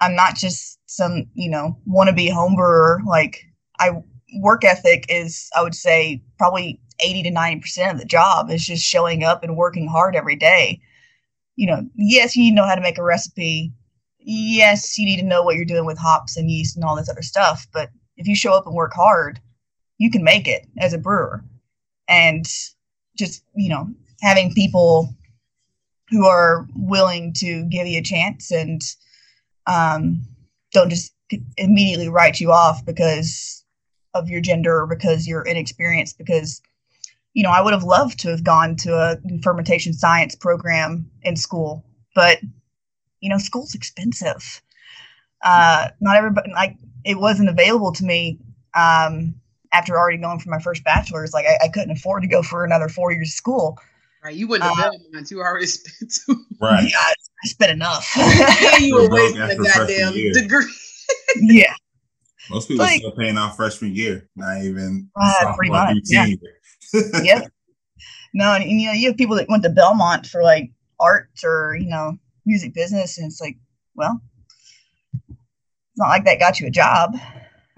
i'm not just some you know wannabe home brewer like i work ethic is i would say probably 80 to 90 percent of the job is just showing up and working hard every day. You know yes you need to know how to make a recipe. Yes you need to know what you're doing with hops and yeast and all this other stuff but if you show up and work hard you can make it as a brewer. And just you know having people who are willing to give you a chance and um, don't just immediately write you off because of your gender or because you're inexperienced because you know, I would have loved to have gone to a fermentation science program in school, but you know, school's expensive. Uh, not everybody like it wasn't available to me um, after already going for my first bachelor's. Like I, I couldn't afford to go for another four years of school. Right, you wouldn't have Uh, Belmont. You already spent (laughs) two. Right. Yeah, I, I spent enough. (laughs) and you were You're broke wasting a goddamn degree. yeah, Most people Like- still paying off freshman year, not even Uh, pretty much, through yeah. (laughs) yep. No, and, and, you know, you have people that went to Belmont for like art or you know music business, and it's like, well, it's not like that got you a job.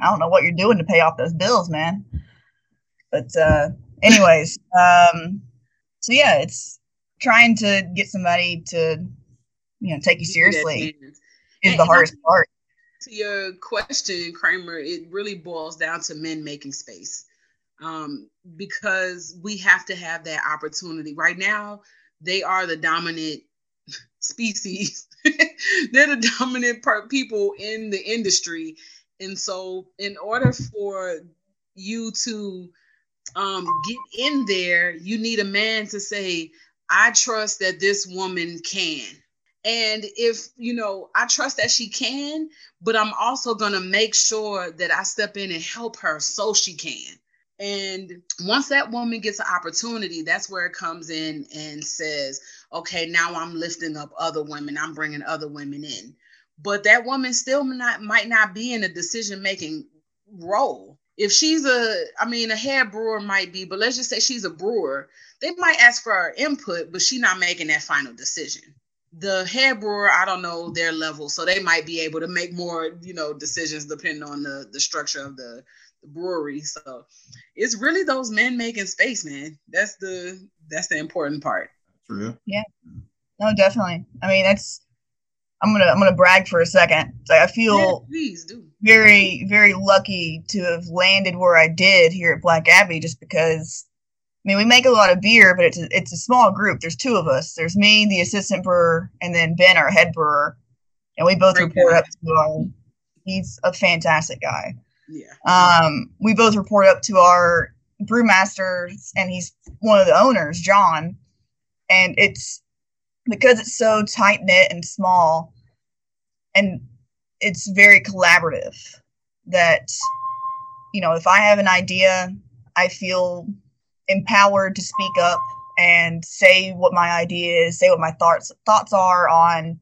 I don't know what you're doing to pay off those bills, man. But uh, anyways, (laughs) um, so yeah, it's trying to get somebody to you know take you seriously is the hardest part. to your question, Kramer, it really boils down to men making space. Um, because we have to have that opportunity. Right now, they are the dominant (laughs) species. (laughs) They're the dominant per- people in the industry. And so, in order for you to um, get in there, you need a man to say, I trust that this woman can. And if, you know, I trust that she can, but I'm also going to make sure that I step in and help her so she can. And once that woman gets an opportunity, that's where it comes in and says, okay, now I'm lifting up other women, I'm bringing other women in. But that woman still not, might not be in a decision making role. If she's a, I mean, a head brewer might be, but let's just say she's a brewer, they might ask for her input, but she's not making that final decision the head brewer i don't know their level so they might be able to make more you know decisions depending on the the structure of the, the brewery so it's really those men making space man that's the that's the important part True. Yeah. No, definitely. I mean, that's. I'm gonna I'm gonna brag for a second. Like I feel yeah, please do very very lucky to have landed where I did here at Black Abbey, just because. I mean, we make a lot of beer, but it's a, it's a small group. There's two of us. There's me, the assistant brewer, and then Ben, our head brewer, and we both Great report guy. up to our. He's a fantastic guy. yeah Um, we both report up to our brewmasters, and he's one of the owners, John. And it's because it's so tight knit and small, and it's very collaborative. That you know, if I have an idea, I feel empowered to speak up and say what my idea is, say what my thoughts thoughts are on,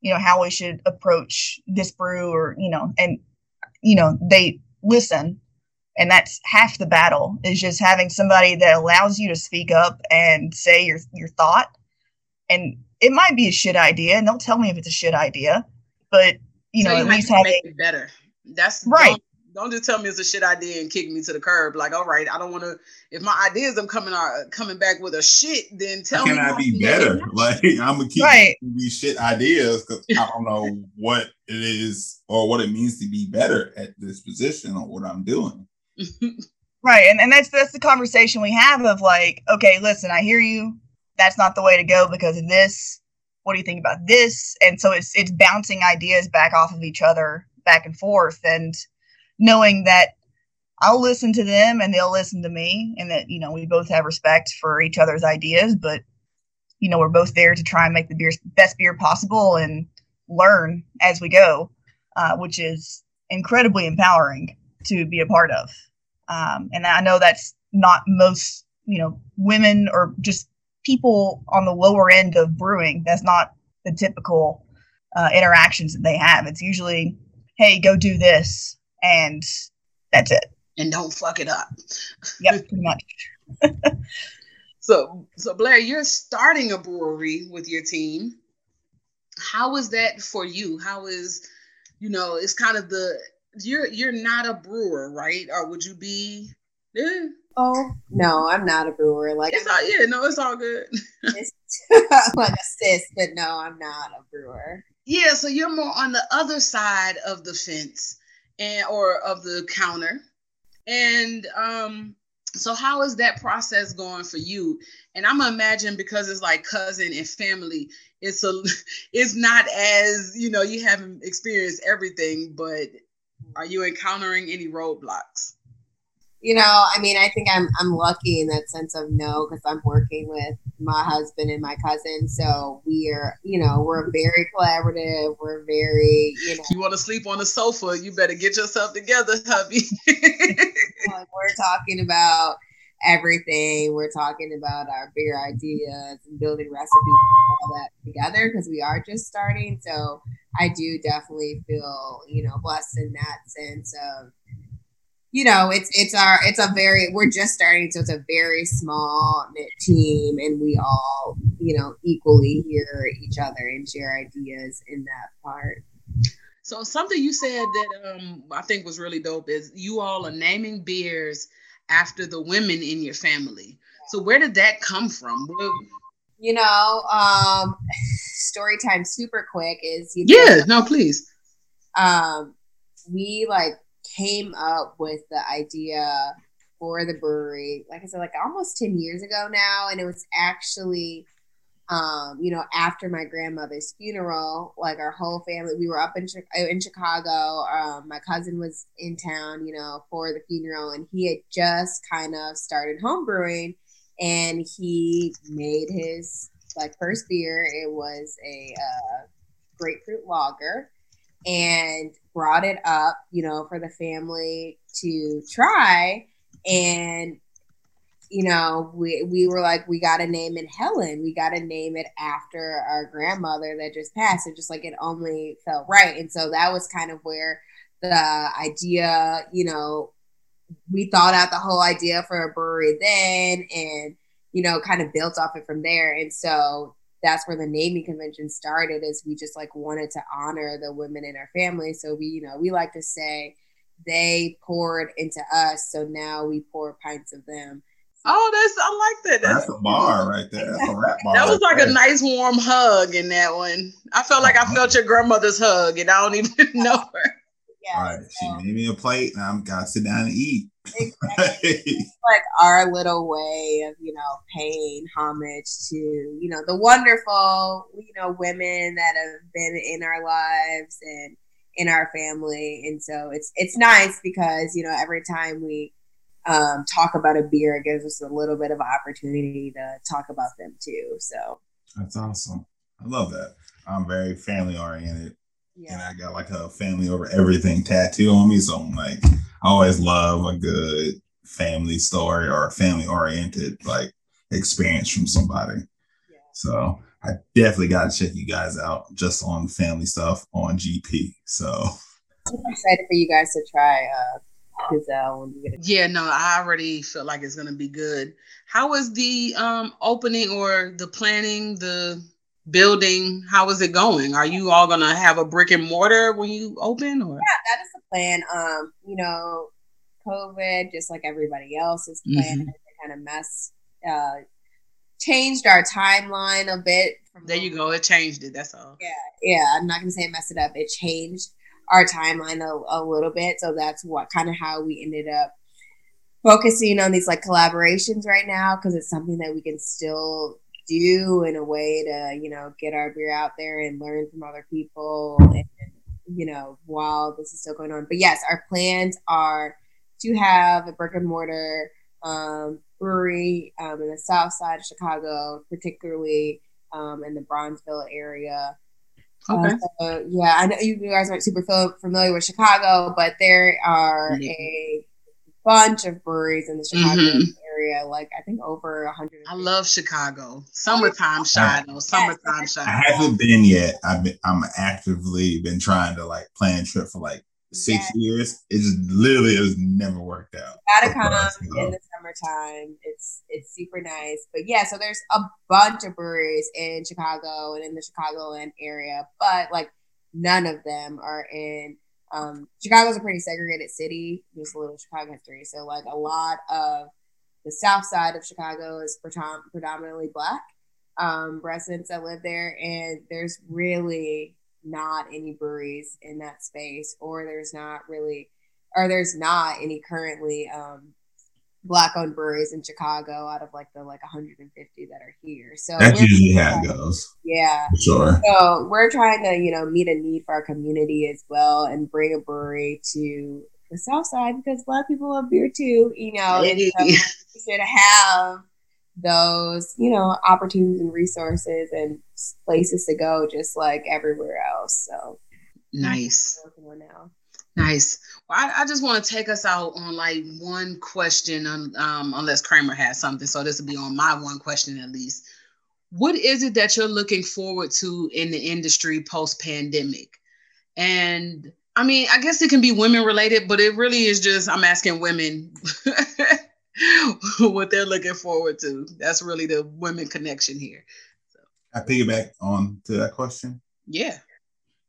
you know, how we should approach this brew, or you know, and you know, they listen and that's half the battle is just having somebody that allows you to speak up and say your your thought and it might be a shit idea and they'll tell me if it's a shit idea but you know Tell at least can having make it better that's Right. don't, don't just tell me it's a shit idea and kick me to the curb like all right i don't want to if my ideas i'm coming are coming back with a shit then tell How me can I be to make it better? (laughs) Like I'm gonna keep Right. these shit ideas because I don't know (laughs) what it is or what it means to be better at this position or what I'm doing. (laughs) right and, and that's that's the conversation we have of like okay listen i hear you that's not the way to go because of this. What do you think about this? And so it's it's bouncing ideas back off of each other back and forth. And knowing that I'll listen to them and they'll listen to me and that you know we both have respect for each other's ideas but you know we're both there to try and make the beer best beer possible and learn as we go uh, which is incredibly empowering to be a part of. Um, and I know that's not most you know women or just people on the lower end of brewing that's not the typical uh, interactions that they have it's usually hey go do this and that's it and don't fuck it up Yep, pretty much. (laughs) So, so Blair, you're starting a brewery with your team. How is that for you? How is, you know, it's kind of the you're you're not a brewer, right? Or would you be? Yeah, Oh no, I'm not a brewer. Like it's all yeah, no, it's all good. (laughs) it's (laughs) like a sis, but no, I'm not a brewer. Yeah, so you're more on the other side of the fence and or of the counter. And um so how is that process going for you? And I'm imagine because it's like cousin and family, it's a (laughs) it's not as you know, you haven't experienced everything, but are you encountering any roadblocks? You know, I mean, I think I'm I'm lucky in that sense of no, because I'm working with my husband and my cousin, so we are, you know, we're very collaborative. We're very, you know, You want to sleep on the sofa? You better get yourself together, hubby. (laughs) like, we're talking about everything. We're talking about our bigger ideas and building recipes and all that together because we are just starting. So I do definitely feel, you know, blessed in that sense of, you know, it's it's our it's a very we're just starting, so it's a very small knit team, and we all, you know, equally hear each other and share ideas in that part. so something you said that um I think was really dope is you all are naming beers after the women in your family. So where did that come from? You know, um, (sighs) story time super quick is you yeah, no, please. um, we like came up with the idea for the brewery, like I said, like almost 10 years ago now. And it was actually, um, you know, after my grandmother's funeral, like our whole family, we were up in, uh, in Chicago. Um, my cousin was in town, you know, for the funeral, and he had just kind of started home brewing and he made his like first beer. It was a uh, grapefruit lager and brought it up, you know, for the family to try. And, you know, we, we were like, we got to name it Helen. We got to name it after our grandmother that just passed. It just like it only felt right. And so that was kind of where the idea, you know, we thought out the whole idea for a brewery then and, you know, kind of built off it from there. And so that's where the naming convention started is we just like wanted to honor the women in our family so we you know we like to say they poured into us so now we pour pints of them Oh, that's I like that. That's, That's a bar right there. That's a rap (laughs) bar. that was right like a nice warm hug in that one. I felt like I uh-huh. felt your grandmother's hug, and I don't even (laughs) know her. yeah Right. She made me a plate, and I'm gotta sit down and eat. Exactly. (laughs) like our little way of you know paying homage to you know the wonderful you know women that have been in our lives and in our family and so it's it's nice because you know every time we um, talk about a beer it gives us a little bit of opportunity to talk about them too so That's awesome. I love that. I'm very family oriented, and I got like a family over everything tattoo on me. So I'm like, I always love a good family story or a family oriented like experience from somebody. yeah So I definitely got to check you guys out just on family stuff on GP. So (laughs) I'm excited for you guys to try uh gazelle when you get a Yeah, no, I already feel like it's gonna be good. How is the um opening or the planning, the building? How is it going? Are you all gonna have a brick and mortar when you open, or yeah, that is the plan. Um, you know, COVID, just like everybody else's plan, Mhm. kind of messed, uh, changed our timeline a bit. From there you go? It changed it. That's all. Yeah, yeah, I'm not gonna say it messed it up. It changed our timeline a, a little bit, so that's what kind of how we ended up focusing on these like collaborations right now because it's something that we can still do in a way to you know get our beer out there and learn from other people and you know while this is still going on but yes our plans are to have a brick and mortar um, brewery um, in the south side of chicago particularly um, in the bronzeville area Okay. uh, so, yeah, I know you guys aren't super familiar with Chicago, but there are Yeah. a bunch of breweries in the Chicago Mhm. area. Like I think over a hundred. I love Chicago. Summertime shy though. Summertime I haven't been yet. I've been I'm actively been trying to like plan a trip for like six Yeah. years. It just literally has never worked out. Gotta come So, in the summertime. It's it's super nice. But yeah, so there's a bunch of breweries in Chicago and in the Chicagoland area, but like none of them are in. Um, Chicago's a pretty segregated city. Just a little Chicago history. So like a lot of the south side of Chicago is predominantly black um, residents that live there, and there's really not any breweries in that space, or there's not really, or there's not any currently um, black owned breweries in Chicago out of like the like 150 that are here. So That's we're- usually how it goes. yeah. For sure. So we're trying to, you know, meet a need for our community as well and bring a brewery to the South Side because Black people love beer too. You know, and Hey. so we should have those, you know, opportunities and resources and places to go, just like everywhere else. So Nice. now. Nice. Well, I, I just want to take us out on like one question, um, um, unless Kramer has something. So this will be on my one question at least. What is it that you're looking forward to in the industry post pandemic? And I mean, I guess it can be women related, but it really is just I'm asking women (laughs) what they're looking forward to. That's really the women connection here. I piggyback on to that question, Yeah.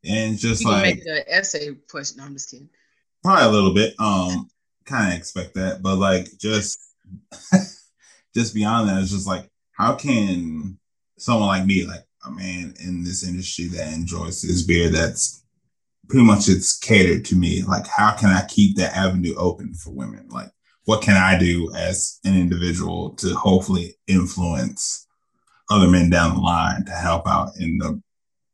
And just You like an essay question. No, I'm just kidding. probably a little bit. Um, kind of expect that, but like just (laughs) just beyond that, it's just like how can someone like me, like a man in this industry that enjoys this beer, that's pretty much it's catered to me. Like, how can I keep that avenue open for women? Like, what can I do as an individual to hopefully influence other men down the line to help out in the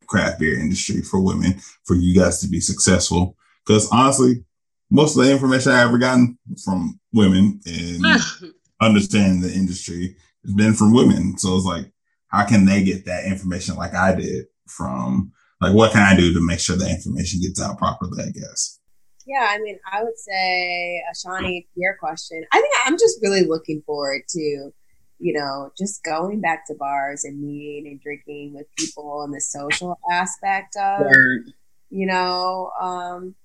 craft beer industry for women, for you guys to be successful? Because honestly, most of the information I ever gotten from women and (laughs) understanding the industry has been from women. So it's like, how can they get that information like I did from like what can I do to make sure the information gets out properly, I guess. Yeah, I mean, I would say, Shawnee, your question, I think I'm just really looking forward to, you know, just going back to bars and meeting and drinking with people and the social aspect of, Word. you know, um,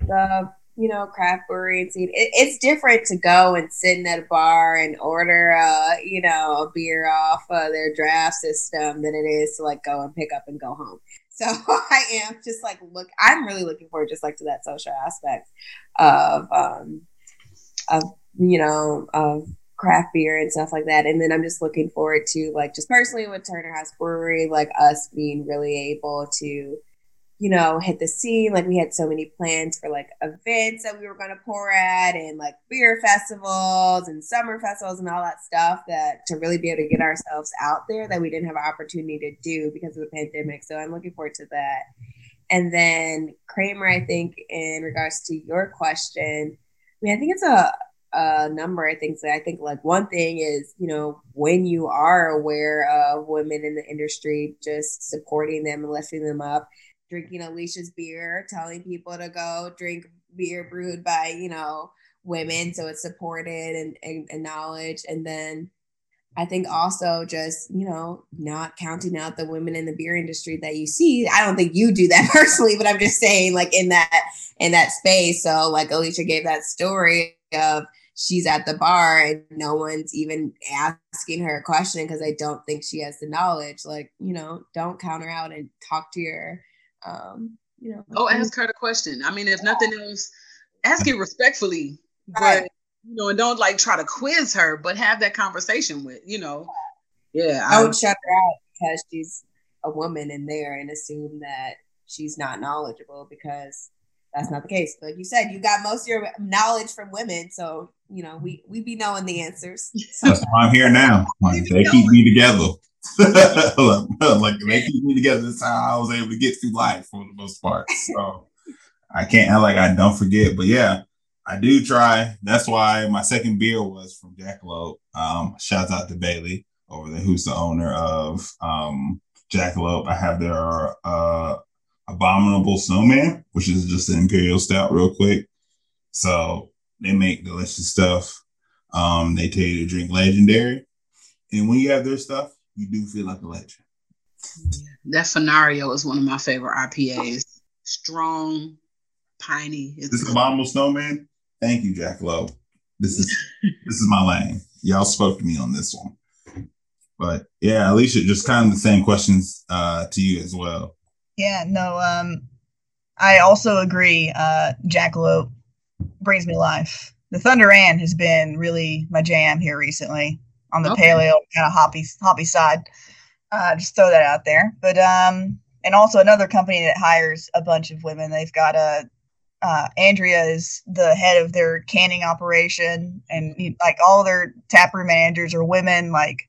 the, you know, craft brewery scene. It, it's different to go and sit in at a bar and order, uh, you know, a beer off of their draft system than it is to like go and pick up and go home. (laughs) So I am just like look. I'm really looking forward just like to that social aspect of um of you know of craft beer and stuff like that. And then I'm just looking forward to like just personally with Turner Haus Brewery, like us being really able to you know hit the scene. Like we had so many plans for like events that we were going to pour at and like beer festivals and summer festivals and all that stuff that to really be able to get ourselves out there that we didn't have an opportunity to do because of the pandemic. So I'm looking forward to that. And then Kramer, I think in regards to your question, I mean, I think it's a a number of things that I think like one thing is, you know, when you are aware of women in the industry, just supporting them and lifting them up, drinking Alisha's beer, telling people to go drink beer brewed by, you know, women. So it's supported and, and acknowledged. And then I think also just, you know, not counting out the women in the beer industry that you see. I don't think you do that (laughs) personally, but I'm just saying like in that in that space. So like Alisha gave that story of she's at the bar and no one's even asking her a question because I don't think she has the knowledge. Like, you know, don't count her out and talk to your um, you know. Oh, ask her the question. I mean, if nothing else, ask it respectfully, Right. but you know, and don't like try to quiz her, but have that conversation with, you know. Yeah, I I, would shut her out because she's a woman in there and assume that she's not knowledgeable because that's not the case. Like you said, you got most of your knowledge from women, so you know we we be knowing the answers. (laughs) So, That's why I'm here now. Like, they keep me together. (laughs) (laughs) like they keep me together. That's how I was able to get through life for the most part. So I can't act like I don't forget. But yeah, I do try. That's why my second beer was from Jackalope. Um, shouts out to Bailey over there, who's the owner of um, Jackalope. I have their uh, Abominable Snowman, which is just an Imperial Stout, real quick. So they make delicious stuff. Um, they tell you to drink legendary. And when you have their stuff, you do feel like a legend. that Fenario is one of my favorite IPAs. Strong, piney. It's This abominable snowman. Thank you, Jackalope. This is (laughs) this is my lane. Y'all spoke to me on this one. But yeah, Alisha, just kind of the same questions uh, to you as well. Yeah, no, um, I also agree. Uh, Jackalope brings me life. The Thunder Ann has been really my jam here recently on the Okay. pale ale kind of hoppy hoppy side. Uh, just throw that out there. But um, and also another company that hires a bunch of women. They've got a uh, Andrea is the head of their canning operation, and like all their taproom managers are women. Like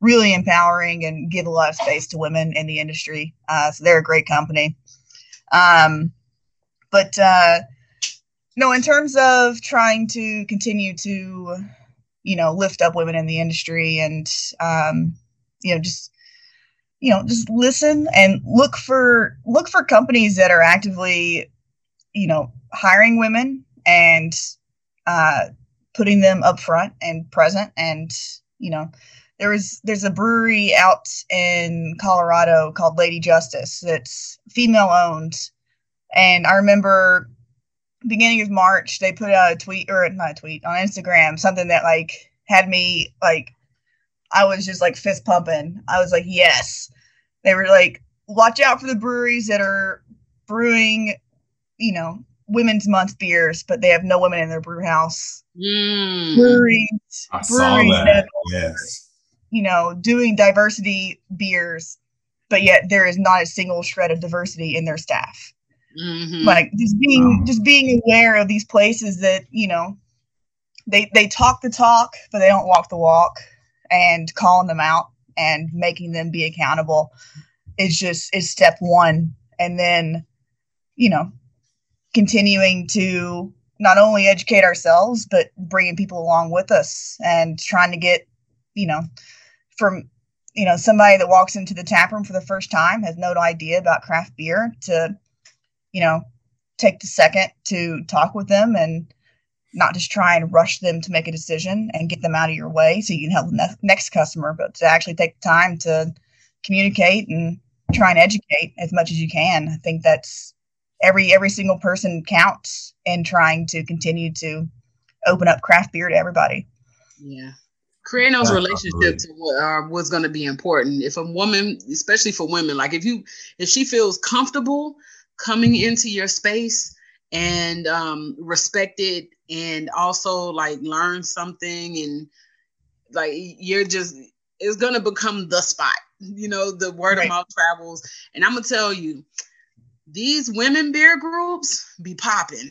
really empowering and give a lot of space to women in the industry. Uh, so they're a great company. Um, but uh, no, in terms of trying to continue to, you know, lift up women in the industry and, um, you know, just, you know, just listen and look for look for companies that are actively, you know, hiring women and uh, putting them up front and present. And, you know, there is there's a brewery out in Colorado called Lady Justice that's female owned, and I remember beginning of March they put out a tweet or not a tweet on Instagram something that like had me like I was just like fist pumping. I was like yes. They were like watch out for the breweries that are brewing, you know, women's month beers, but they have no women in their brew house. Mm. Breweries, I saw breweries that. Yes. you know, doing diversity beers, but yet there is not a single shred of diversity in their staff. Mhm. Like just being just being aware of these places that, you know, they they talk the talk, but they don't walk the walk and calling them out and making them be accountable is just is step one. And then, you know, continuing to not only educate ourselves, but bringing people along with us and trying to get, you know, from you know somebody that walks into the tap room for the first time has no idea about craft beer to you know take the second to talk with them and not just try and rush them to make a decision and get them out of your way so you can help the ne- next customer but to actually take the time to communicate and try and educate as much as you can i think that's every every single person counts in trying to continue to open up craft beer to everybody Yeah. Creating those Absolutely. relationships are what's going to be important. If a woman, especially for women, like if you, if she feels comfortable coming into your space and um, respected and also like learn something and like you're just, it's to become the spot. You know, the word Right. of mouth travels. And I'm to tell you, these women beer groups be popping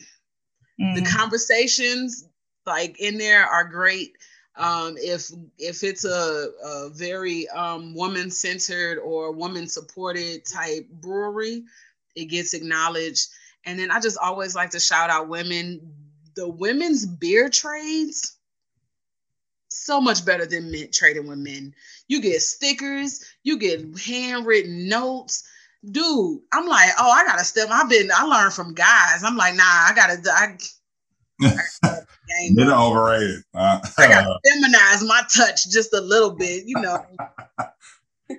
the Mhm. conversations like in there are great um, if if it's a, a very um, woman centered or woman supported type brewery it gets acknowledged. And then i just always like to shout out women. The women's beer trades so much better than men trading with men. You get stickers you get handwritten notes. Dude i'm like oh i gotta step i've been i learned from guys. I'm like nah i gotta i (laughs) They're overrated. Uh, I gotta feminize my touch just a little bit, you know. (laughs)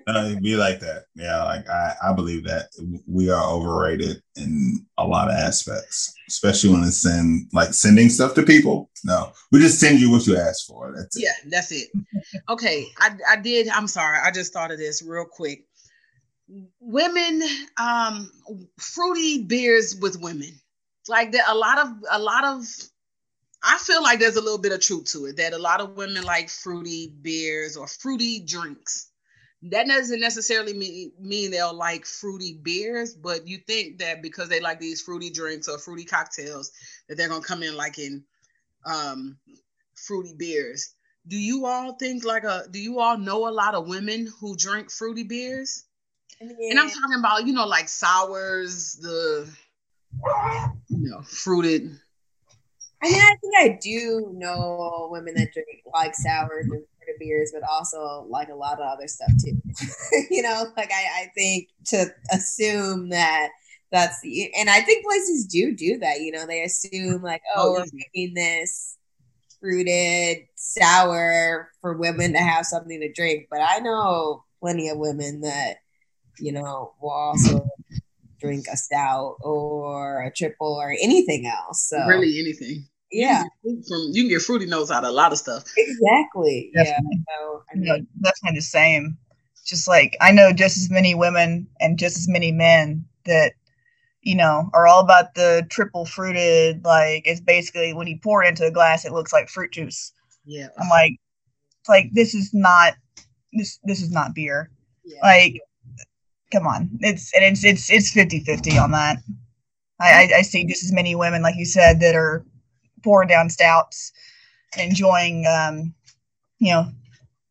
uh, be like that. Yeah, like I, I believe that we are overrated in a lot of aspects, especially when it's in like sending stuff to people. No, we just send you what you ask for. That's it. Yeah, that's it. Okay, I I did. I'm sorry, I just thought of this real quick. Women, um, fruity beers with women, like that. A lot of a lot of. I feel like there's a little bit of truth to it that a lot of women like fruity beers or fruity drinks. That doesn't necessarily mean, mean they'll like fruity beers, but you think that because they like these fruity drinks or fruity cocktails, that they're gonna come in like in um, fruity beers. Do you all think like a? Do you all know a lot of women who drink fruity beers? And I'm talking about you know like sours, the you know fruited. I mean, I think I do know women that drink like sours and beers, but also like a lot of other stuff too. (laughs) you know, like I, I think to assume that that's the, and I think places do do that. You know, they assume like, oh, Oh, we're making this fruited sour for women to have something to drink, but I know plenty of women that you know will also drink a stout or a triple or anything else. So Really anything. Yeah. You can, get fruit from, you can get fruity notes out of a lot of stuff. Exactly. Yeah. Definitely. So I you know, mean, definitely the same. Just like I know just as many women and just as many men that, you know, are all about the triple fruited, like it's basically when you pour it into a glass, it looks like fruit juice. Yeah. I'm like, it's like this is not this this is not beer. yeah. Like, come on. It's and it's it's it's 50-50 on that. I, I, I see just as many women, like you said, that are pouring down stouts, enjoying um, you know,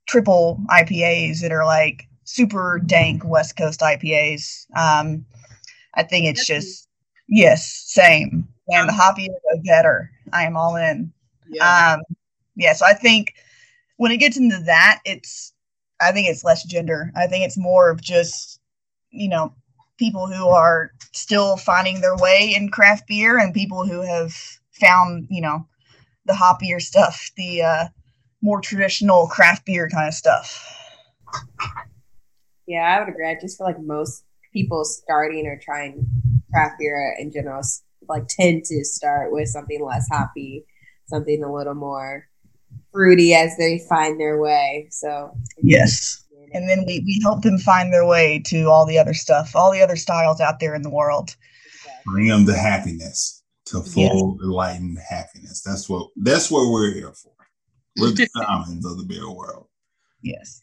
triple IPAs that are like super dank West Coast IPAs. Um, I think it's just yes, same. and the hoppier the better. I am all in. Yeah. Um, yeah, so I think when it gets into that, it's I think it's less gender. I think it's more of just you know people who are still finding their way in craft beer and people who have found you know the hoppier stuff, the uh, more traditional craft beer kind of stuff. Yeah, I would agree. I just feel like most people starting or trying craft beer in general like tend to start with something less hoppy, something a little more fruity as they find their way. So Yes. And then we, we help them find their way to all the other stuff, all the other styles out there in the world. Bring them the happiness, to full enlightened happiness. That's what that's what we're here for. We're the (laughs) shamans of the beer world. Yes.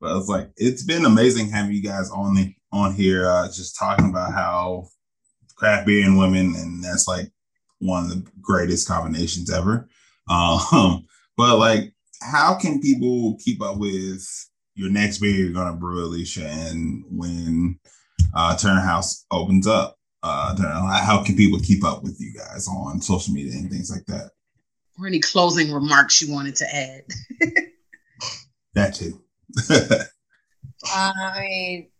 But it's like it's been amazing having you guys on the on here, uh, just talking about how craft beer and women, and that's like one of the greatest combinations ever. Um, (laughs) but like, how can people keep up with your next beer you're gonna brew, Alisha, and when uh, Turner Haus opens up? Uh, how can people keep up with you guys on social media and things like that? or any closing remarks you wanted to add? (laughs) That too. (laughs) I mean,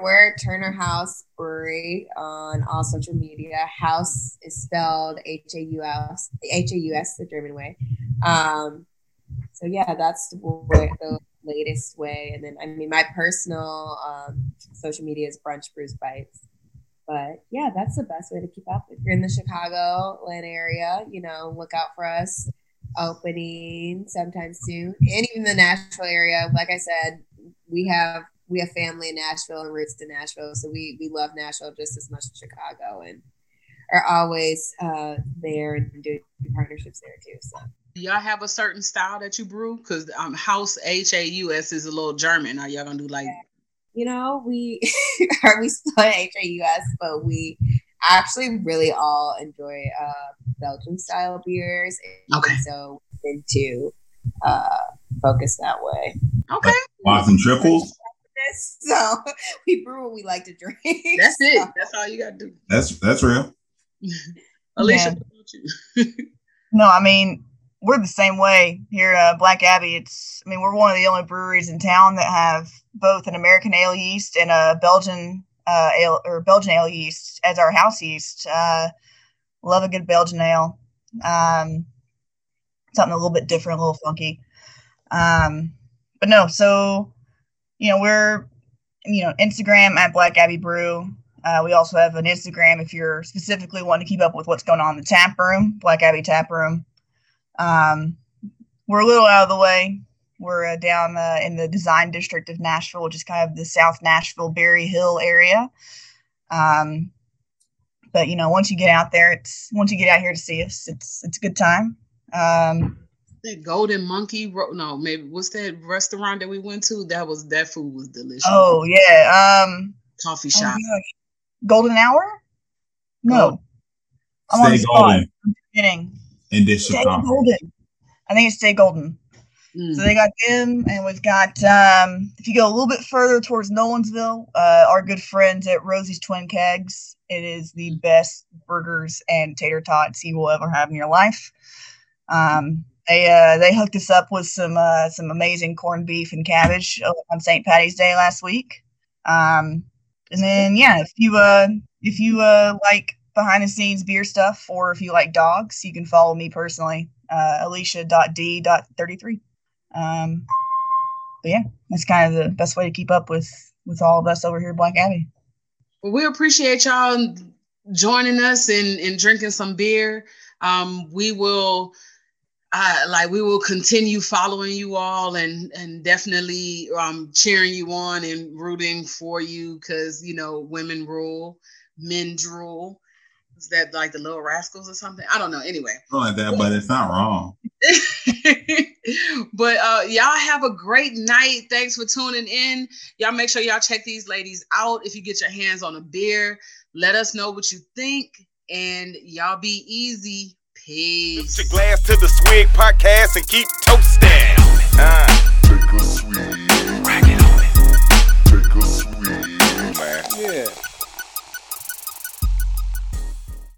we're Turner Haus Brewery on all social media. Haus is spelled H A U S, H A U S, the German way. Um, so yeah, that's the, way, the latest way. And then, I mean, my personal um, social media is Brunch Brews Bites. But yeah, that's the best way to keep up. If you're in the Chicago land area, you know, look out for us opening sometime soon. And even the Nashville area, like I said, we have we have family in Nashville and roots to Nashville, so we we love Nashville just as much as Chicago, and are always uh, there and doing partnerships there too. So y'all have a certain style that you brew? Because um, Haus H A U S is a little German. Are y'all gonna do like? You know, we (laughs) are we still at HAUS, but we actually really all enjoy uh, Belgian style beers, and Okay. so into uh, focus that way. Okay, Quads and triples. So (laughs) we brew what we like to drink. that's it. So- That's all you gotta do. That's that's real. (laughs) Alisha, Yeah. what you? No, I mean we're the same way here at Black Abbey. It's I mean we're one of the only breweries in town that have both an American ale yeast and a Belgian uh, ale or Belgian ale yeast as our house yeast. Uh, love a good Belgian ale. Um, something a little bit different, a little funky. Um, but no, so you know we're you know Instagram at Black Abbey Brew. Uh, we also have an Instagram if you're specifically wanting to keep up with what's going on in the tap room, Black Abbey Tap Room. Um, we're a little out of the way. We're uh, down uh, in the design district of Nashville, which is kind of the South Nashville, Berry Hill area. Um, but you know, once you get out there, it's once you get out here to see us, it's it's a good time. Um, That Golden Monkey, ro- no, maybe what's that restaurant that we went to? That was that food was delicious. oh yeah, um, coffee oh, shop. gosh. Golden Hour? No, Gold- I'm on the spot. golden Kidding. in this Stay Golden. I think it's Stay Golden. Mm. So they got them, and we've got um, if you go a little bit further towards Nolensville, uh, our good friends at Rosie's Twin Kegs. It is the best burgers and tater tots you will ever have in your life. Um, they uh, they hooked us up with some uh, some amazing corned beef and cabbage on St. Patty's Day last week. Um, and then yeah, if you uh, if you uh, like behind the scenes beer stuff, or if you like dogs, you can follow me personally, uh, Alisha.d.33. Um, but yeah, that's kind of the best way to keep up with with all of us over here at Black Abbey. Well, we appreciate y'all joining us and, and drinking some beer. Um, we will uh, like we will continue following you all and and definitely um, cheering you on and rooting for you because you know women rule, men drool. Is that like the little rascals or something? I don't know. Anyway, Something like that, but it's not wrong. (laughs) but uh, y'all have a great night. Thanks for tuning in. Y'all make sure y'all check these ladies out. If you get your hands on a beer, let us know what you think. And y'all be easy. Peace. Put your glass to the swig podcast and keep toasting. Uh. Take a swig. Take a swig. Yeah.